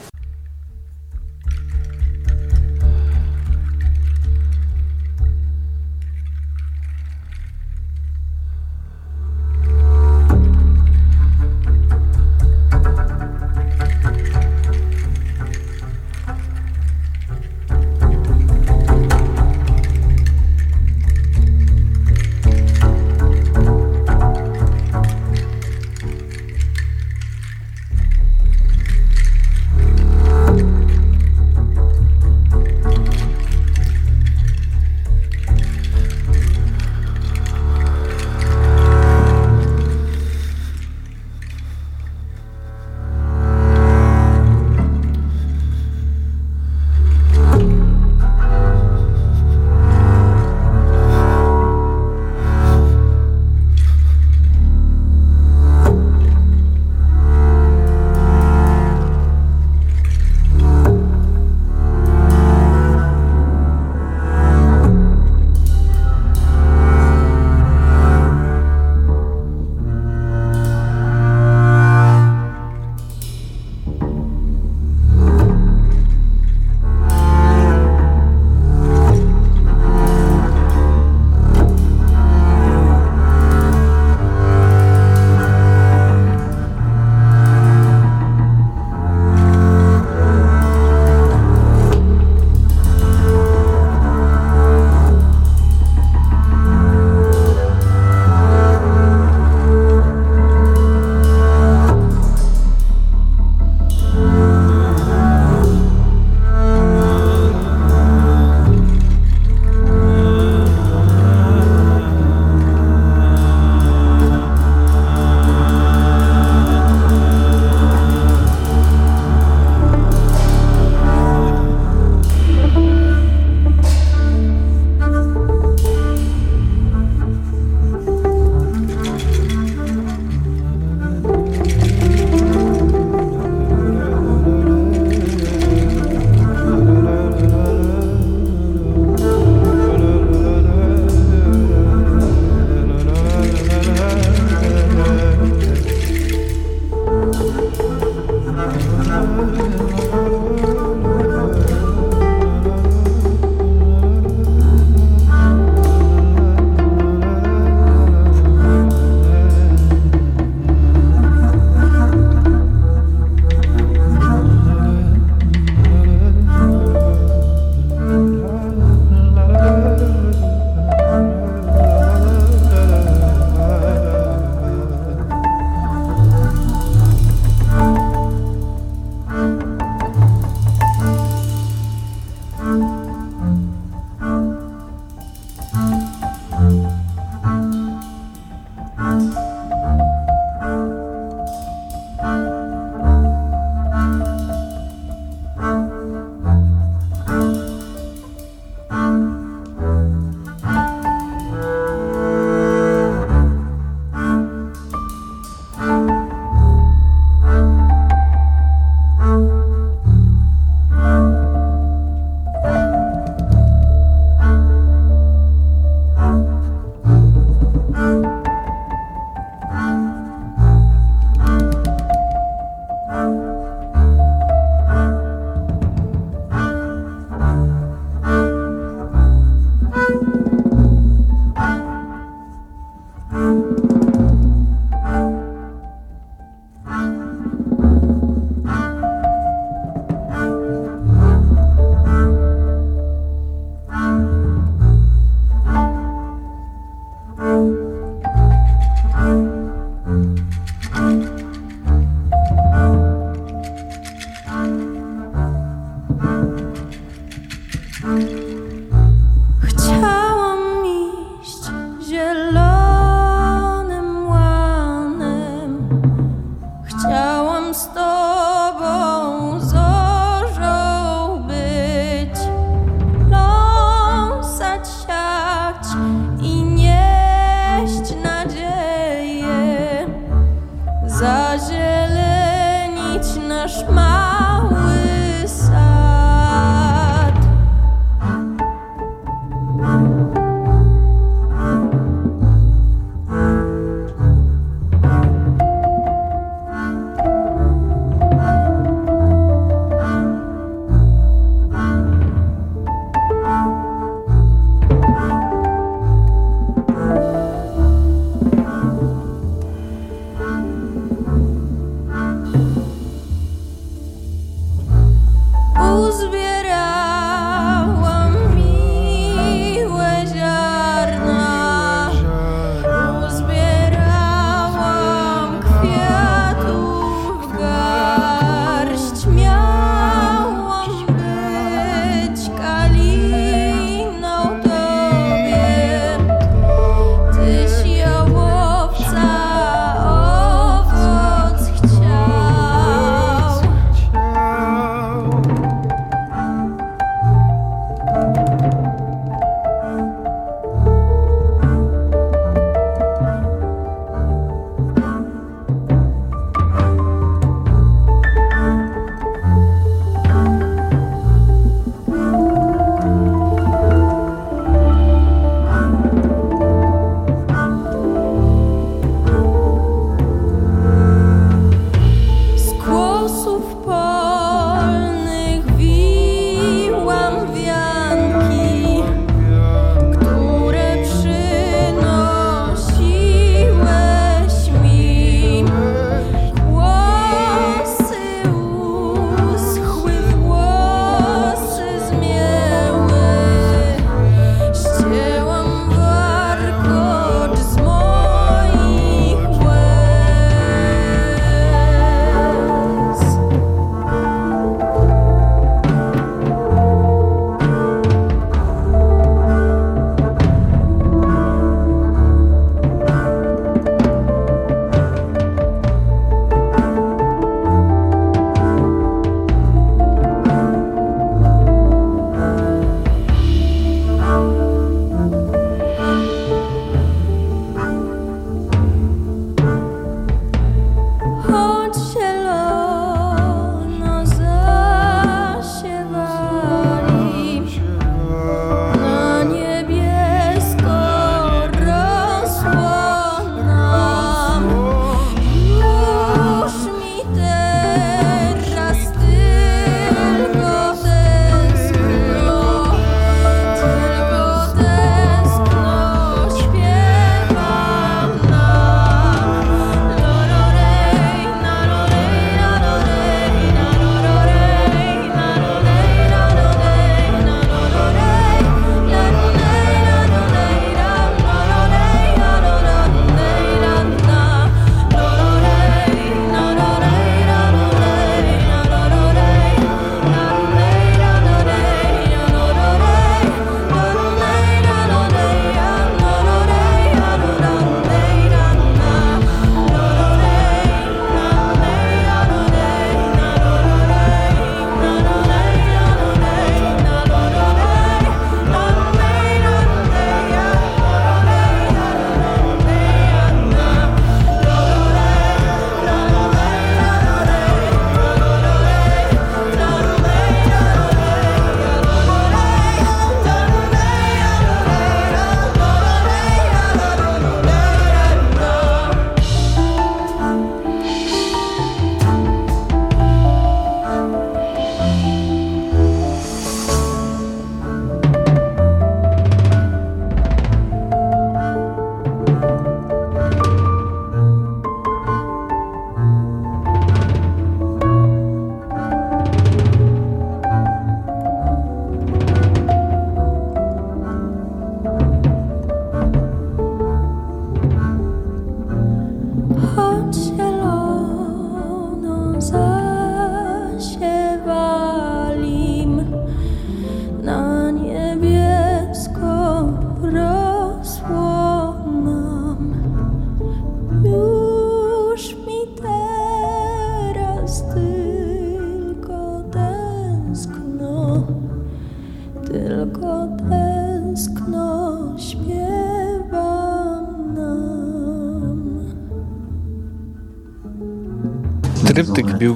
los bienes.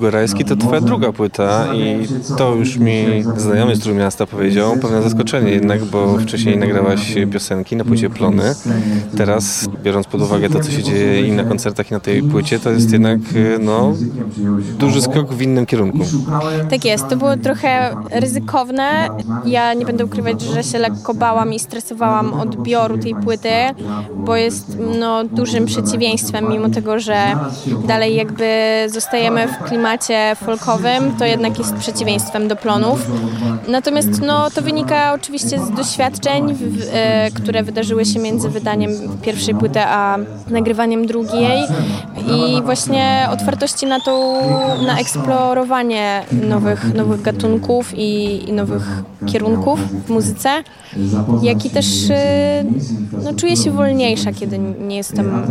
Biłgorajski to twoja druga płyta i to już mi znajomy z Trójmiasta powiedział, pewne zaskoczenie jednak, bo wcześniej nagrałaś piosenki na płycie Plony. Teraz, biorąc pod uwagę to, co się dzieje i na koncertach i na tej płycie, to jest jednak no, duży skok w innym kierunku. Tak jest, to było trochę ryzykowne. Ja nie będę ukrywać, że się lekko bałam i stresowałam odbioru tej płyty, bo jest no, dużym przeciwieństwem, mimo tego, że dalej jakby zostajemy w klimacie folkowym, to jednak jest przeciwieństwem do plonów. Natomiast no, to wynika oczywiście z doświadczeń, w, e, które wydarzyły się między wydaniem pierwszej płyty a nagrywaniem drugiej i właśnie otwartości na tą, na eksplorowanie nowych, nowych gatunków i, i nowych kierunków w muzyce, jak i też e, no, czuję się wolniejsza, kiedy nie jestem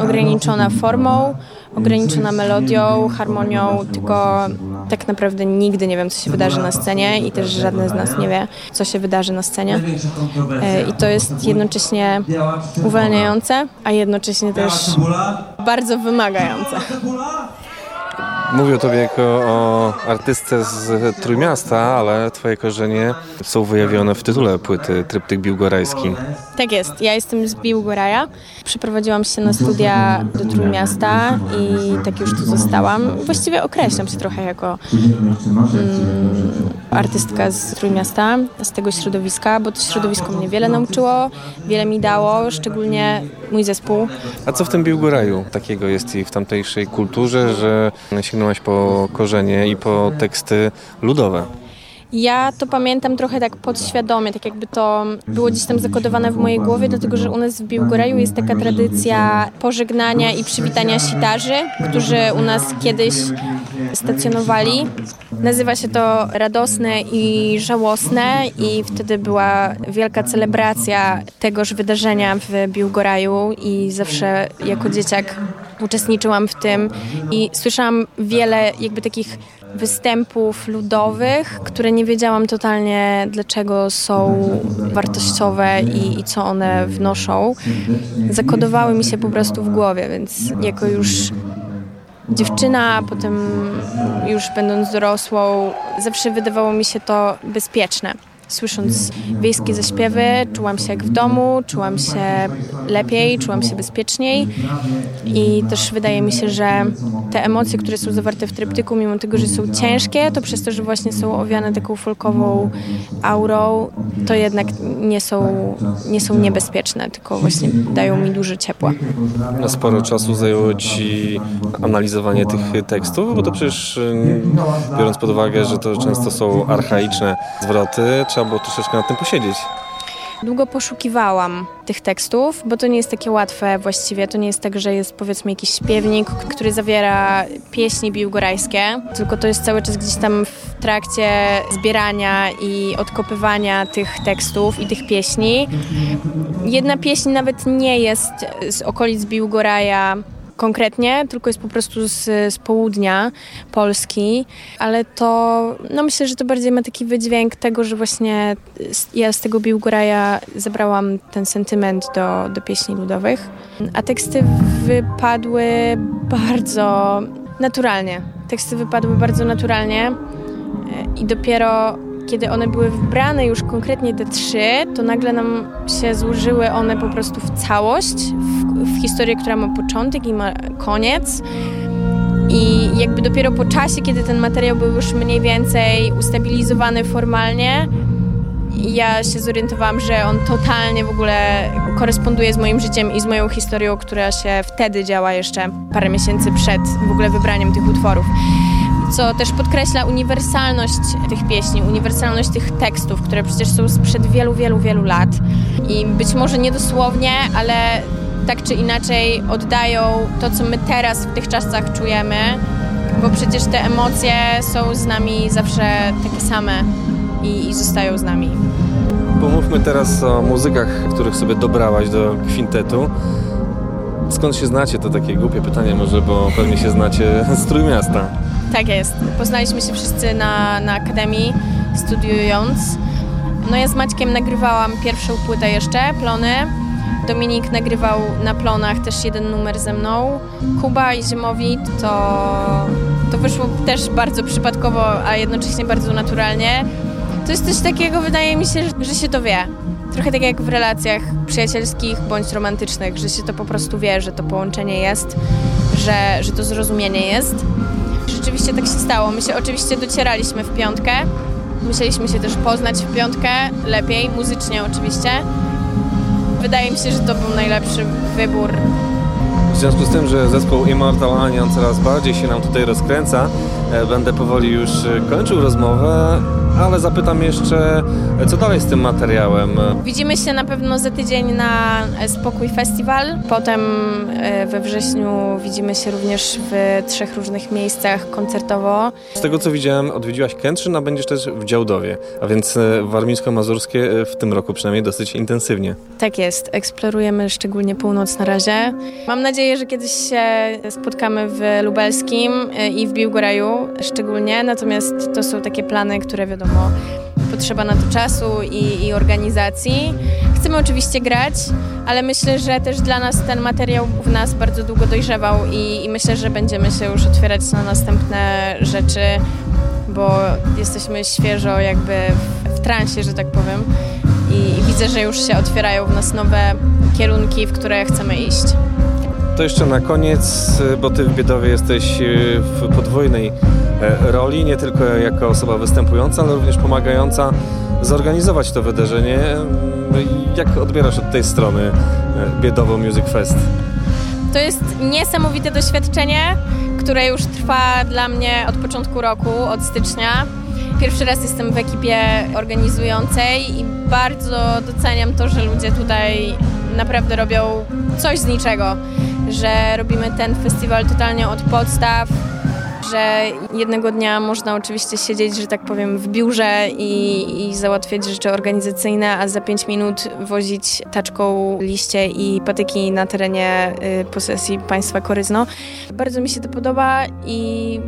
ograniczona formą, ograniczona melodią, harmonią, tylko tak naprawdę nigdy nie wiem, co się wydarzy na scenie i też żadne z nas nie wie, co się wydarzy na scenie. E, I to jest jednocześnie uwalniające, a jednocześnie też bardzo wymagające. Mówię o tobie jako o artystce z Trójmiasta, ale twoje korzenie są wyjawione w tytule płyty Tryptyk Biłgorajski. Tak jest. Ja jestem z Biłgoraja. Przeprowadziłam się na studia do Trójmiasta i tak już tu zostałam. Właściwie określam się trochę jako mm, artystka z Trójmiasta, z tego środowiska, bo to środowisko mnie wiele nauczyło, wiele mi dało, szczególnie mój zespół. A co w tym Biłgoraju takiego jest i w tamtejszej kulturze, że sięgnęłaś po korzenie i po teksty ludowe? Ja to pamiętam trochę tak podświadomie, tak jakby to było gdzieś tam zakodowane w mojej głowie, dlatego że u nas w Biłgoraju jest taka tradycja pożegnania i przywitania sitarzy, którzy u nas kiedyś stacjonowali. Nazywa się to radosne i żałosne i wtedy była wielka celebracja tegoż wydarzenia w Biłgoraju i zawsze jako dzieciak uczestniczyłam w tym i słyszałam wiele jakby takich występów ludowych, które nie wiedziałam totalnie dlaczego są wartościowe i, i, co one wnoszą. Zakodowały mi się po prostu w głowie, więc jako już dziewczyna, potem już będąc dorosłą, zawsze wydawało mi się to bezpieczne. Słysząc wiejskie zaśpiewy, czułam się jak w domu, czułam się lepiej, czułam się bezpieczniej i też wydaje mi się, że te emocje, które są zawarte w tryptyku, mimo tego, że są ciężkie, to przez to, że właśnie są owiane taką folkową aurą, to jednak nie są, nie są niebezpieczne, tylko właśnie dają mi duże ciepła. Sporo czasu zajęło Ci analizowanie tych tekstów, bo to przecież biorąc pod uwagę, że to często są archaiczne zwroty, trzeba było troszeczkę nad tym posiedzieć. Długo poszukiwałam tych tekstów, bo to nie jest takie łatwe właściwie. To nie jest tak, że jest powiedzmy jakiś śpiewnik, który zawiera pieśni biłgorajskie, tylko to jest cały czas gdzieś tam w trakcie zbierania i odkopywania tych tekstów i tych pieśni. Jedna pieśń nawet nie jest z okolic Biłgoraja, konkretnie, tylko jest po prostu z, z południa Polski, ale to, no myślę, że to bardziej ma taki wydźwięk tego, że właśnie ja z tego Biłgoraja zebrałam ten sentyment do, do pieśni ludowych, a teksty wypadły bardzo naturalnie. Teksty wypadły bardzo naturalnie i dopiero kiedy one były wbrane już konkretnie te trzy, to nagle nam się złożyły one po prostu w całość, w, w historię, która ma początek i ma koniec. I jakby dopiero po czasie, kiedy ten materiał był już mniej więcej ustabilizowany formalnie, ja się zorientowałam, że on totalnie w ogóle koresponduje z moim życiem i z moją historią, która się wtedy działa jeszcze parę miesięcy przed w ogóle wybraniem tych utworów co też podkreśla uniwersalność tych pieśni, uniwersalność tych tekstów, które przecież są sprzed wielu, wielu, wielu lat. I być może niedosłownie, ale tak czy inaczej oddają to, co my teraz w tych czasach czujemy, bo przecież te emocje są z nami zawsze takie same i, i zostają z nami. Pomówmy teraz o muzykach, których sobie dobrałaś do kwintetu. Skąd się znacie? To takie głupie pytanie może, bo pewnie się znacie z Trójmiasta. Tak jest. Poznaliśmy się wszyscy na, na Akademii, studiując. No ja z Maćkiem nagrywałam pierwszą płytę jeszcze, Plony. Dominik nagrywał na Plonach też jeden numer ze mną. Kuba i Ziemowit to, to wyszło też bardzo przypadkowo, a jednocześnie bardzo naturalnie. To jest coś takiego, wydaje mi się, że się to wie. Trochę tak jak w relacjach przyjacielskich bądź romantycznych, że się to po prostu wie, że to połączenie jest, że, że to zrozumienie jest. Rzeczywiście tak się stało. My się oczywiście docieraliśmy w piątkę. Musieliśmy się też poznać w piątkę lepiej, muzycznie oczywiście. Wydaje mi się, że to był najlepszy wybór w związku z tym, że zespół Immortal Onion coraz bardziej się nam tutaj rozkręca, e, będę powoli już e, kończył rozmowę, ale zapytam jeszcze, e, co dalej z tym materiałem? Widzimy się na pewno za tydzień na Spokój Festival. Potem we wrześniu widzimy się również w trzech różnych miejscach koncertowo. Z tego co widziałem, odwiedziłaś Kętrzyn, a będziesz też w Działdowie, a więc warmińsko-mazurskie w tym roku przynajmniej dosyć intensywnie. Tak jest, eksplorujemy szczególnie północ na razie. Mam nadzieję, że kiedyś się spotkamy w Lubelskim i w Biłgoraju szczególnie, natomiast to są takie plany, które wiadomo, potrzeba na to czasu i, i organizacji. Chcemy oczywiście grać, ale myślę, że też dla nas ten materiał w nas bardzo długo dojrzewał i, i myślę, że będziemy się już otwierać na następne rzeczy, bo jesteśmy świeżo jakby w, w transie, że tak powiem. I, I widzę, że już się otwierają w nas nowe kierunki, w które chcemy iść. To jeszcze na koniec, bo ty w Biedowie jesteś e, w podwójnej roli, nie tylko jako osoba występująca, ale również pomagająca zorganizować to wydarzenie. Jak odbierasz od tej strony e, Biedowo Music Fest? To jest niesamowite doświadczenie, które już trwa dla mnie od początku roku, od stycznia. Pierwszy raz jestem w ekipie organizującej i bardzo doceniam to, że ludzie tutaj naprawdę robią coś z niczego że robimy ten festiwal totalnie od podstaw, że jednego dnia można oczywiście siedzieć, że tak powiem, w biurze i, i załatwiać rzeczy organizacyjne, a za pięć minut wozić taczką liście i patyki na terenie y, posesji państwa Koryzno. Bardzo mi się to podoba i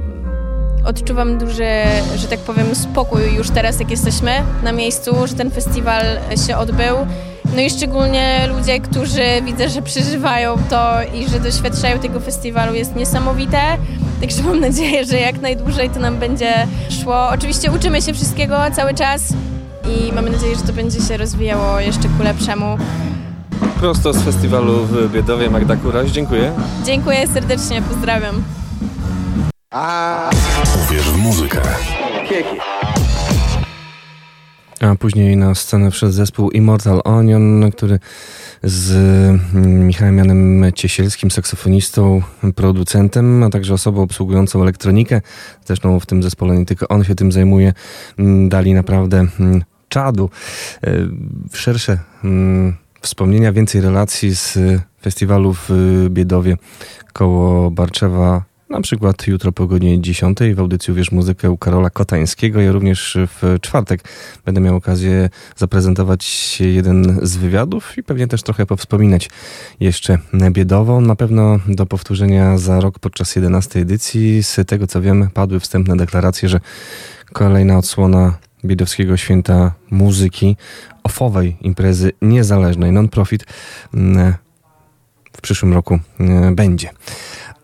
odczuwam duży, że tak powiem, spokój już teraz, jak jesteśmy na miejscu, że ten festiwal się odbył no i szczególnie ludzie, którzy widzę, że przeżywają to i że doświadczają tego festiwalu jest niesamowite. Także mam nadzieję, że jak najdłużej to nam będzie szło. Oczywiście uczymy się wszystkiego cały czas i mamy nadzieję, że to będzie się rozwijało jeszcze ku lepszemu. Prosto z festiwalu w Biedowie Magda Kuraś. Dziękuję. Dziękuję serdecznie, pozdrawiam. Uwierz w muzykę. A później na scenę wszedł zespół Immortal Onion, który z mm, Michałem Janem Ciesielskim, saksofonistą, producentem, a także osobą obsługującą elektronikę. Zresztą w tym zespole nie tylko on się tym zajmuje. Mm, dali naprawdę mm, czadu. E, szersze wspomnienia, więcej relacji z festiwalu w Biedowie koło Barczewa na przykład jutro po godzinie 10 w audycji Wiesz Muzykę u Karola Kotańskiego. Ja również w czwartek będę miał okazję zaprezentować jeden z wywiadów i pewnie też trochę powspominać jeszcze biedowo. Na pewno do powtórzenia za rok podczas 11 edycji. Z tego co wiem padły wstępne deklaracje, że kolejna odsłona Biedowskiego Święta Muzyki, ofowej imprezy niezależnej, non-profit mm, w przyszłym roku mm, będzie.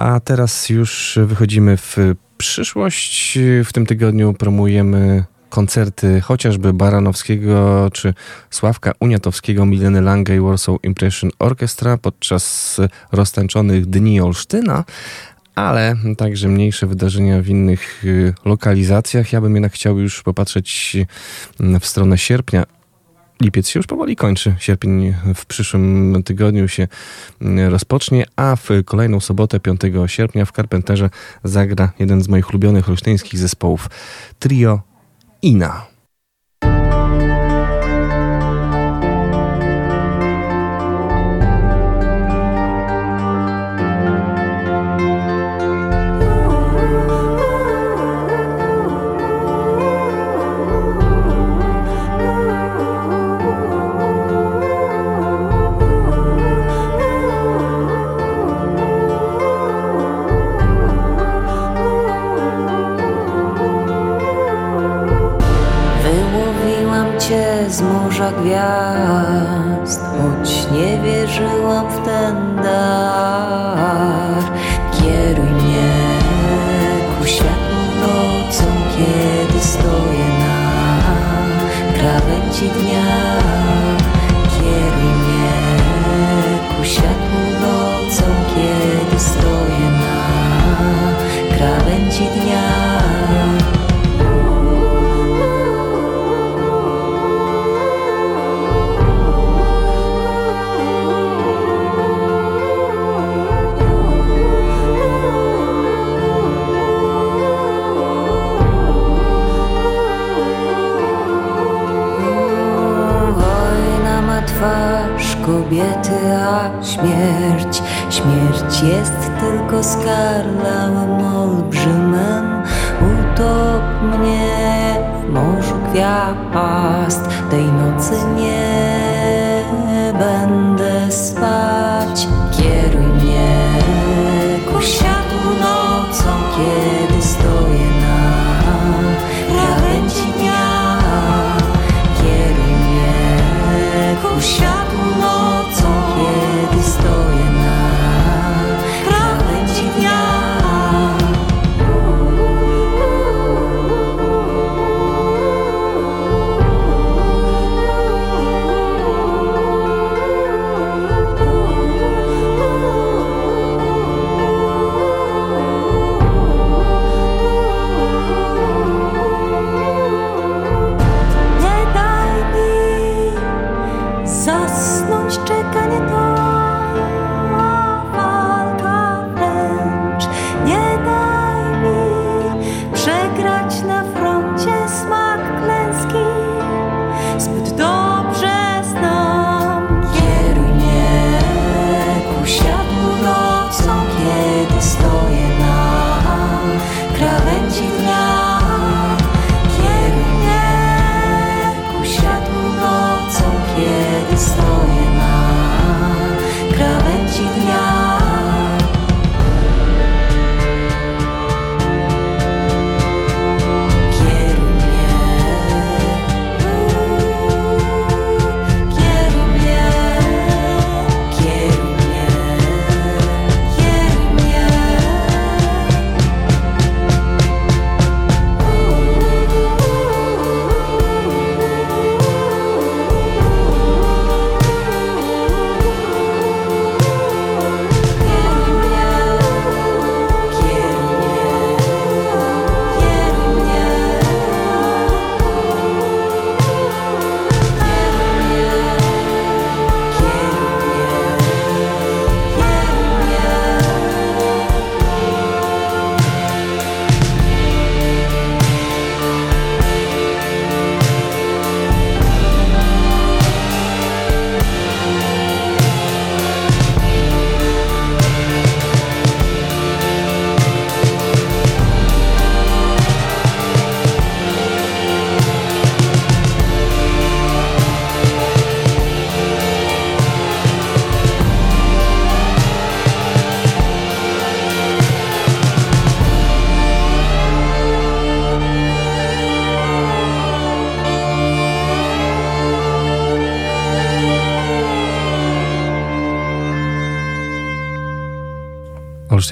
A teraz już wychodzimy w przyszłość. W tym tygodniu promujemy koncerty chociażby Baranowskiego czy Sławka Uniatowskiego, Mileny Lange i Warsaw Impression Orchestra podczas roztańczonych Dni Olsztyna, ale także mniejsze wydarzenia w innych y, lokalizacjach. Ja bym jednak chciał już popatrzeć w stronę sierpnia lipiec się już powoli kończy. Sierpień w przyszłym tygodniu się mm, rozpocznie, a w kolejną sobotę 5 sierpnia w Carpenterze zagra jeden z moich ulubionych olsztyńskich zespołów trio Ina.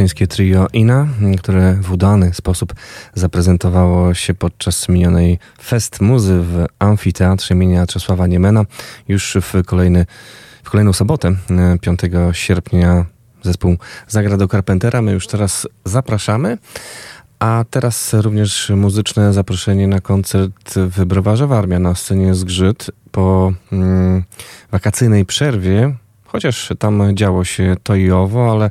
Olsztyńskie trio Ina, które w udany sposób zaprezentowało się podczas minionej Fest Muzy w Amfiteatrze imienia Czesława Niemena. Już w, kolejny, w kolejną sobotę, 5 sierpnia, zespół zagra do Carpentera. My już teraz zapraszamy. A teraz również muzyczne zaproszenie na koncert w Browarze Warmia na scenie Zgrzyt po mm, wakacyjnej przerwie. Chociaż tam działo się to i owo, ale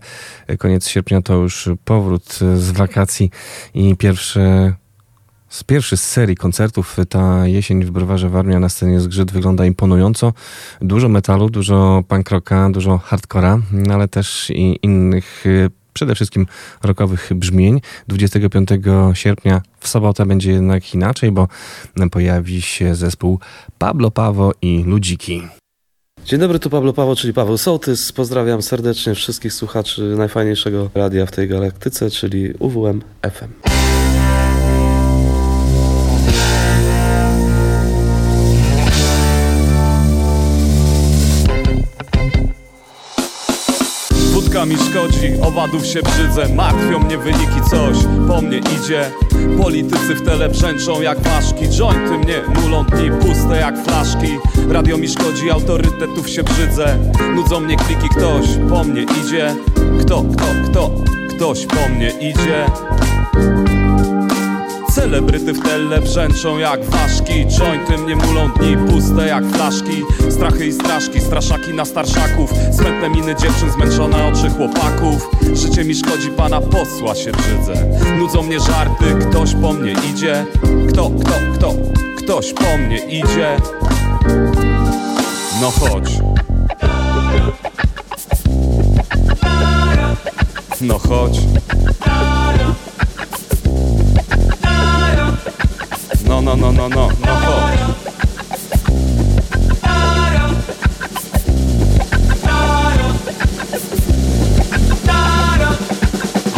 koniec sierpnia to już powrót z wakacji i pierwsze, z pierwszy z serii koncertów ta jesień w Browarze Warmia na scenie Zgrzyt wygląda imponująco. Dużo metalu, dużo punk rocka, dużo hardcora, ale też i innych przede wszystkim rockowych brzmień. 25 sierpnia w sobotę będzie jednak inaczej, bo pojawi się zespół Pablo Pawo i Ludziki. Dzień dobry, tu Pablo Pawo, czyli Paweł Sołtys. Pozdrawiam serdecznie wszystkich słuchaczy najfajniejszego radia w tej galaktyce, czyli UWM FM. Muzyka mi szkodzi, owadów się brzydzę Martwią mnie wyniki, coś po mnie idzie. Politycy w tele brzęczą jak ważki Jointy mnie mulą dni puste jak flaszki. Radio mi szkodzi, autorytetów się brzydzę Nudzą mnie kliki, ktoś po mnie idzie. Kto, kto, kto, ktoś po mnie idzie Celebryty w tele brzęczą jak ważki Jointy mnie mulą dni puste jak flaszki. Strachy i straszki, straszaki na starszaków. Smętne miny dziewczyn, zmęczone oczy chłopaków. Życie mi szkodzi, pana posła się brzydzę. Nudzą mnie żarty, ktoś po mnie idzie. Kto, kto, kto, ktoś po mnie idzie. No chodź. No chodź No, no, no, no, no, no chodź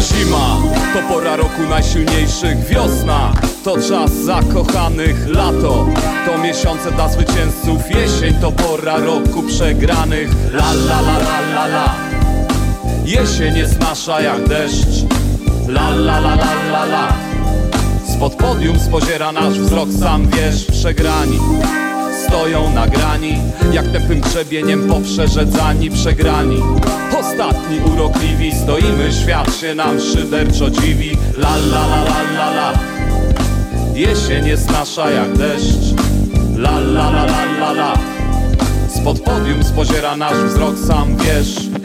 Zima to pora roku najsilniejszych Wiosna to czas zakochanych Lato to miesiące dla zwycięzców Jesień to pora roku przegranych. La la la la la la. Jesień jest nasza jak deszcz. La la la la la la Spod podium spoziera nasz wzrok sam wiesz Przegrani. Stoją na grani Jak tępym grzebieniem poprzerzedzani Przegrani. Ostatni urokliwi stoimy Świat się nam szyderczo dziwi. La la la la la la. Jesień jest nasza jak deszcz. La la la la la la. Spod podium spoziera nasz wzrok sam wiesz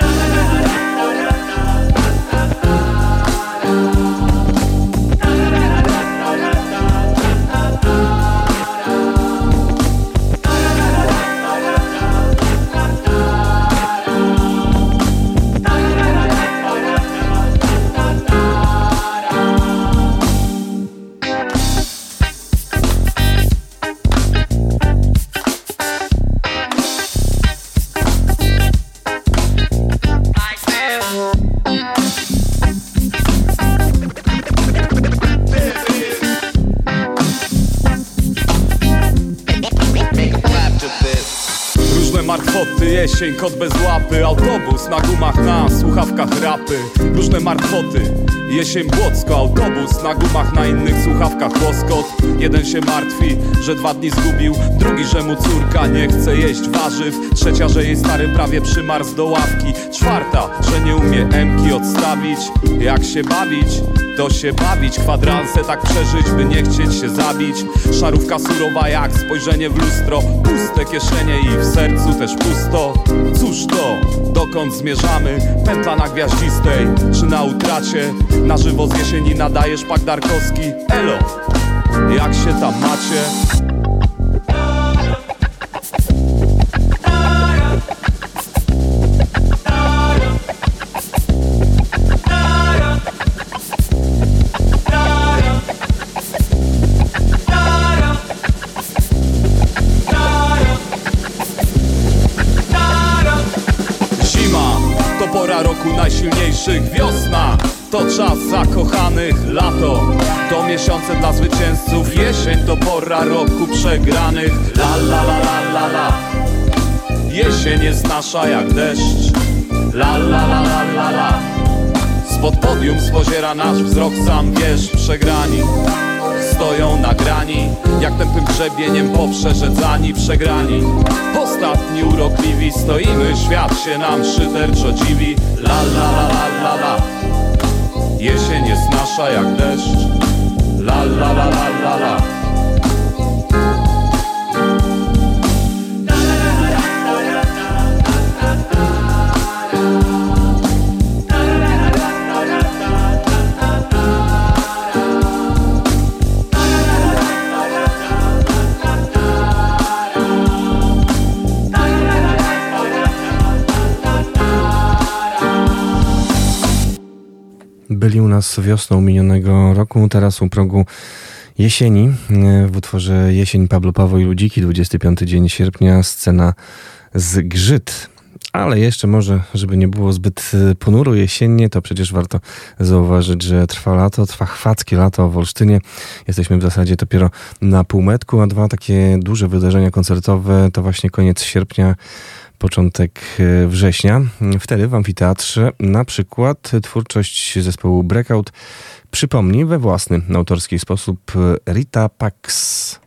jesień, kot bez łapy Autobus na gumach, na słuchawkach rapy. Różne martwoty, jesień, błocko Autobus na gumach, na innych słuchawkach. Łoskot Jeden się martwi, że dwa dni zgubił Drugi, że mu córka nie chce jeść warzyw. Trzecia, że jej stary prawie przymarz do ławki. Czwarta, że nie umie emki odstawić. Jak się bawić? To się bawić, kwadranse tak przeżyć, by nie chcieć się zabić Szarówka surowa jak spojrzenie w lustro Puste kieszenie i w sercu też pusto Cóż to, dokąd zmierzamy? Pętla na gwiaździstej, czy na utracie? Na żywo z jesieni nadajesz pak Darkowski Elo, jak się tam macie? Roku najsilniejszych Wiosna. To czas zakochanych Lato. To miesiące dla zwycięzców Jesień to pora roku przegranych. La la la la la la. Jesień jest nasza jak deszcz. La la la la la la. Spod podium spoziera nasz wzrok sam wiesz Przegrani stoją na grani Jak tępym grzebieniem poprzerzedzani Przegrani. Ostatni urokliwi stoimy Świat się nam szyderczo dziwi La la la la la la. Jesień jest nasza jak deszcz. La la la la la la U nas wiosną minionego roku, teraz u progu jesieni e, w utworze Jesień Pablo Paweł i Ludziki, 25 dzień sierpnia, scena z Grzyt. Ale jeszcze może, żeby nie było zbyt e, ponuro jesiennie, to przecież warto zauważyć, że trwa lato, trwa chwackie lato w Olsztynie. Jesteśmy w zasadzie dopiero na półmetku, a dwa takie duże wydarzenia koncertowe to właśnie koniec sierpnia początek e, września. Wtedy w amfiteatrze na przykład twórczość zespołu Breakout przypomni we własny autorski sposób Rita Pax.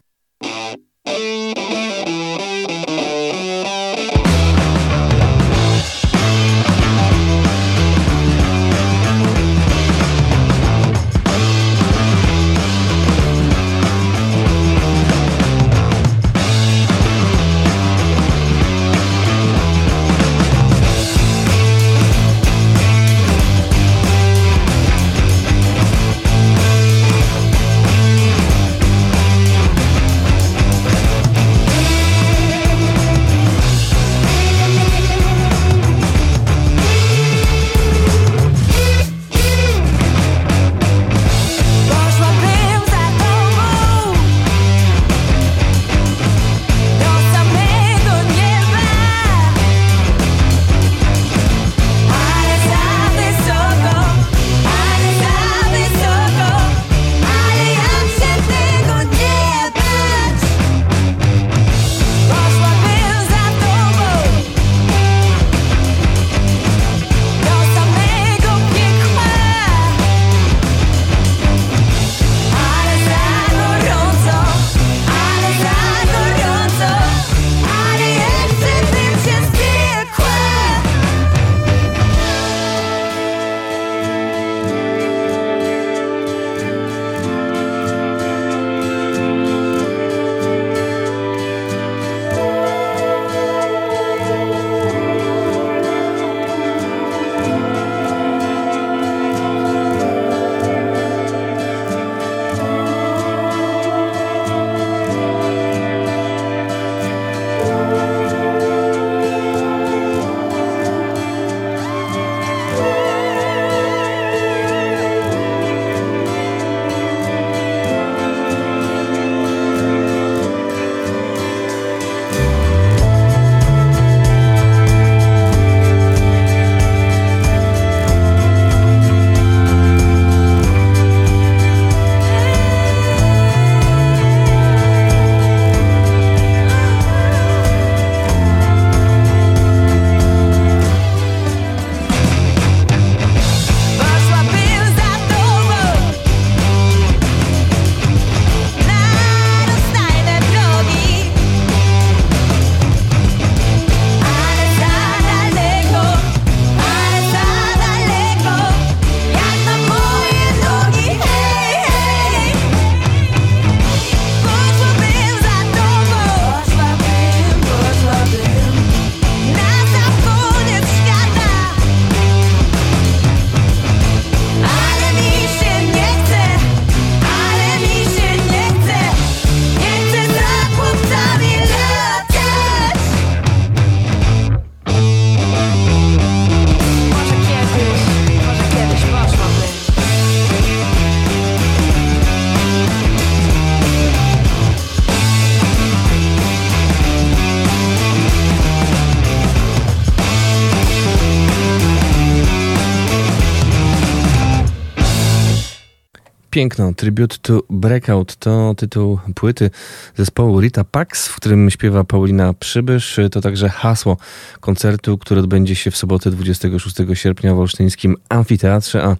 Piękno. Tribute to Breakout to tytuł płyty zespołu Rita Pax, w którym śpiewa Paulina Przybysz. To także hasło koncertu, który odbędzie się w sobotę 26 sierpnia w Olsztyńskim Amfiteatrze, a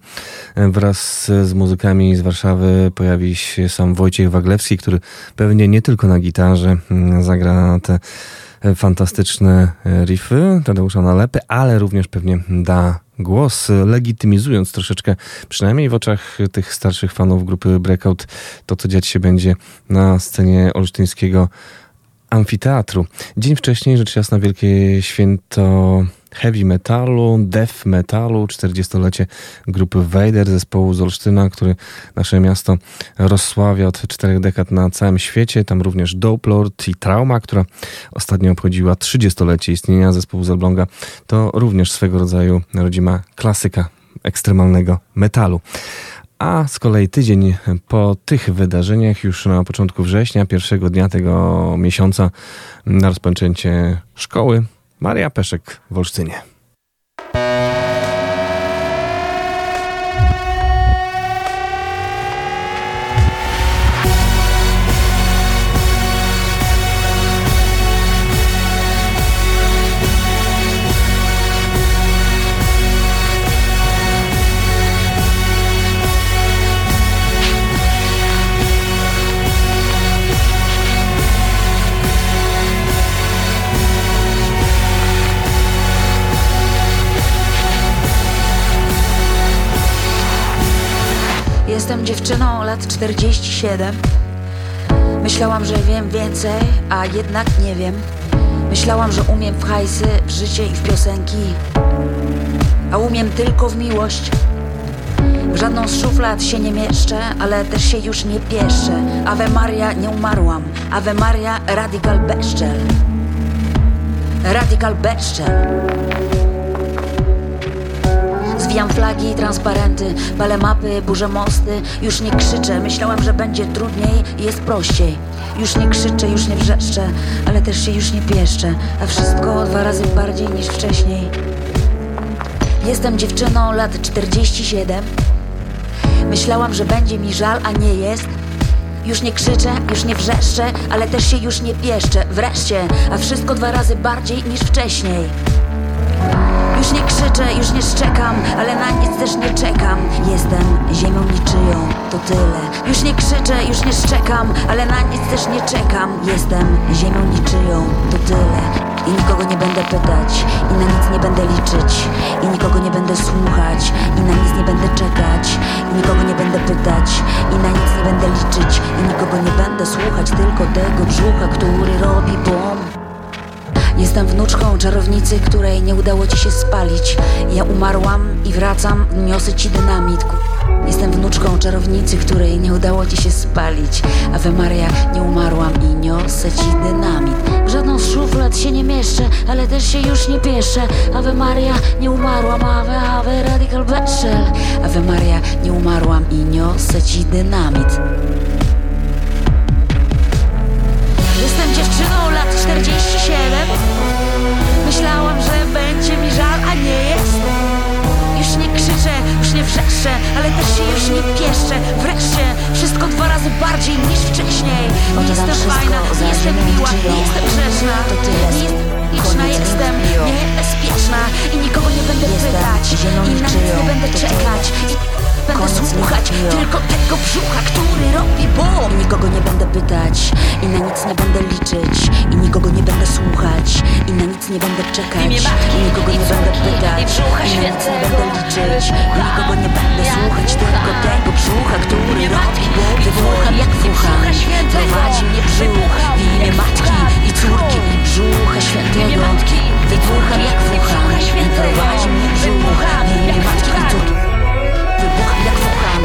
wraz z muzykami z Warszawy pojawi się sam Wojciech Waglewski, który pewnie nie tylko na gitarze mm, zagra te fantastyczne riffy Tadeusza Nalepy, ale również pewnie da głos, legitymizując troszeczkę, przynajmniej w oczach tych starszych fanów grupy Breakout, to co dziać się będzie na scenie olsztyńskiego amfiteatru. Dzień wcześniej, rzecz jasna, wielkie święto heavy metalu, death metalu, 40-lecie grupy Vader, zespołu z Olsztyna, który nasze miasto rozsławia od czterech dekad na całym świecie. Tam również Doplord i Trauma, która ostatnio obchodziła 30-lecie istnienia zespołu z Elbląga. To również swego rodzaju rodzima klasyka ekstremalnego metalu. A z kolei tydzień po tych wydarzeniach, już na początku września, pierwszego dnia tego miesiąca, na rozpoczęcie szkoły, Maria Peszek w Olsztynie. Dziewczyną lat 47 Myślałam, że wiem więcej, a jednak nie wiem. Myślałam, że umiem w hajsy, w życie i w piosenki. A umiem tylko w miłość. W żadną z szuflad się nie mieszczę, ale też się już nie pieszczę. Ave Maria, nie umarłam. Ave Maria, radikal bezczel. Radikal bezczel Zwijam flagi, transparenty, palę mapy, burzę mosty. Już nie krzyczę, myślałam, że będzie trudniej jest prościej. Już nie krzyczę, już nie wrzeszczę, ale też się już nie pieszczę A wszystko dwa razy bardziej niż wcześniej. Jestem dziewczyną lat 47 Myślałam, że będzie mi żal, a nie jest. Już nie krzyczę, już nie wrzeszczę, ale też się już nie pieszczę. Wreszcie, a wszystko dwa razy bardziej niż wcześniej już nie krzyczę, już nie szczekam, ale na nic też nie czekam. Jestem ziemią niczyją, to tyle. Już nie krzyczę, już nie szczekam, ale na nic też nie czekam. Jestem ziemią niczyją, to tyle. I nikogo nie będę pytać, i na nic nie będę liczyć I nikogo nie będę słuchać, i na nic nie będę czekać I nikogo nie będę pytać, i na nic nie będę liczyć I nikogo nie będę słuchać, tylko tego brzucha, który robi bum Jestem wnuczką czarownicy, której nie udało ci się spalić. Ja umarłam i wracam, niosę ci dynamit. Jestem wnuczką czarownicy, której nie udało ci się spalić. Ave Maria, nie umarłam i niosę ci dynamit. W żadną z szuflad się nie mieszczę, ale też się już nie pieszę. Ave Maria, nie umarłam, Ave, Ave, Radical Bachelor Ave Maria, nie umarłam i niosę ci dynamit 47 Myślałam, że będzie mi żal, a nie jest Już nie krzyczę, już nie wrzeszczę, ale też się już nie pieszczę. Wreszcie, wszystko dwa razy bardziej niż wcześniej. Nie jestem fajna, nie jestem miła, nie jestem grzeczna. Nie jestem liczna, jestem niebezpieczna I nikogo nie będę pytać, i na nic nie będę czekać będę słuchać tylko tego brzucha, który robi bum I nikogo nie będę pytać i na nic nie będę liczyć. I nikogo nie będę słuchać i na nic nie będę czekać. I nikogo nie będę pytać i na nic nie będę liczyć. I nikogo nie będę słuchać tylko tego brzucha, który robi bum Wybucham jak wucha, prowadzi mnie brzuch W imię matki i córki. i brzucha świętego. Wybucham jak wucha, prowadzi mnie brzuch W imię matki i córki Wybucham jak wucham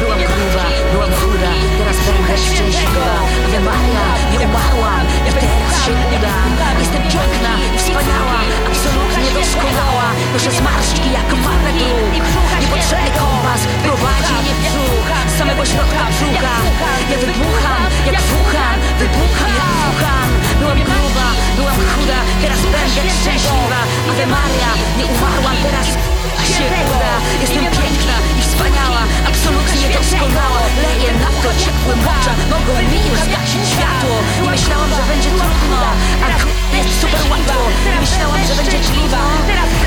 Byłam gruba, byłam chuda Teraz będę szczęśliwa. Ale Maria, nie umarłam I teraz się uda. Jestem piękna wspaniała Absolutnie doskonała. Noszę zmarszczki jak mapę dróg Niepotrzebny kompas prowadzi mnie brzuch. Z samego środka brzucha. Ja wybucham, jak wucham Wybucham, jak wucham Byłam gruba, byłam chuda Teraz będę szczęśliwa. Ave Maria, nie umarłam Teraz się. uda. Jestem piękna i wspaniała Absolutnie doskonała. Leję na to ciepłe morza Mogą mi już zgasić światło. Nie myślałam, że będzie trudno. A jest super łatwo. Nie myślałam, że będzie kliwa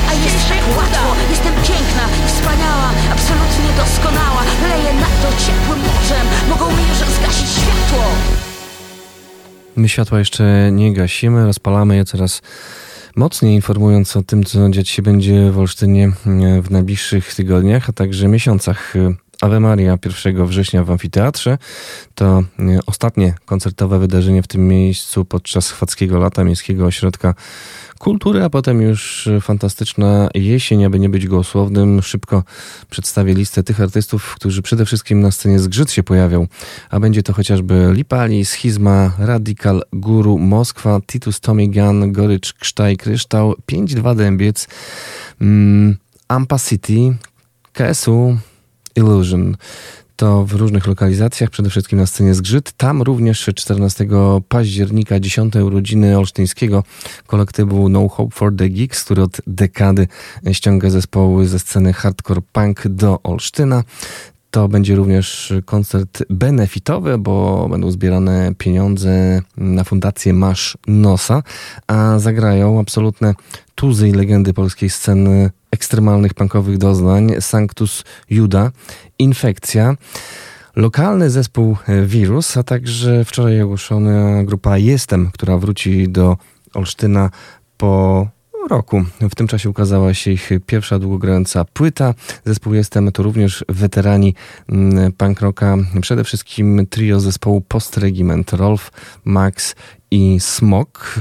A jest tak łatwo. Jestem piękna i wspaniała Absolutnie doskonała. Leję na to ciepłym morzem. Mogą mi już zgasić światło My światła jeszcze nie gasimy, rozpalamy je coraz mocniej, informując o tym, co dziać się będzie w Olsztynie e, w najbliższych tygodniach, a także miesiącach. Ave Maria 1 września w Amfiteatrze to e, ostatnie koncertowe wydarzenie w tym miejscu podczas Chwackiego Lata Miejskiego Ośrodka Kultury, a potem już fantastyczna jesień, aby nie być gołosłownym. Szybko przedstawię listę tych artystów, którzy przede wszystkim na scenie zgrzyt się pojawią, a będzie to chociażby Lipali, Schizma, Radical, Guru, Moskwa, Titus Tommy Gun, Gorycz, Ksztaj, Kryształ, 5-2 Dębiec, mm, Ampa City, KSU, Illusion to w różnych lokalizacjach, przede wszystkim na scenie Zgrzyt. Tam również 14 października 10 urodziny olsztyńskiego kolektywu No Hope for the Geeks, który od dekady ściąga zespoły ze sceny hardcore punk do Olsztyna. To będzie również koncert benefitowy, bo będą zbierane pieniądze na fundację Masz Nosa, a zagrają absolutne tuzy i legendy polskiej sceny ekstremalnych punkowych doznań Sanctus Juda, Infekcja, lokalny zespół Wirus, a także wczoraj ogłoszona grupa Jestem, która wróci do Olsztyna po roku. W tym czasie ukazała się ich pierwsza długogrająca płyta. Zespół Jestem to również weterani mm, punk rocka, przede wszystkim trio zespołu Post Regiment, Rolf, Max i Smok,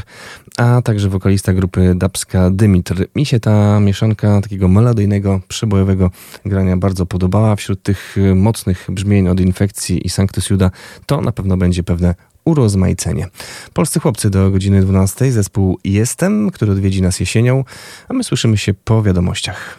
a także wokalista grupy Dabska Dymitr. Mi się ta mieszanka takiego melodyjnego, przebojowego grania bardzo podobała. Wśród tych mocnych brzmień od Infekcji i Sanctus Juda to na pewno będzie pewne urozmaicenie. Polscy chłopcy do godziny 12. Zespół Jestem, który odwiedzi nas jesienią, a my słyszymy się po wiadomościach.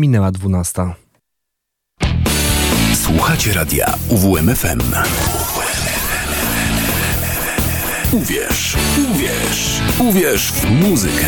Minęła dwunasta. Słuchacie radia UWMFM. Uwierz, uwierz, uwierz w muzykę.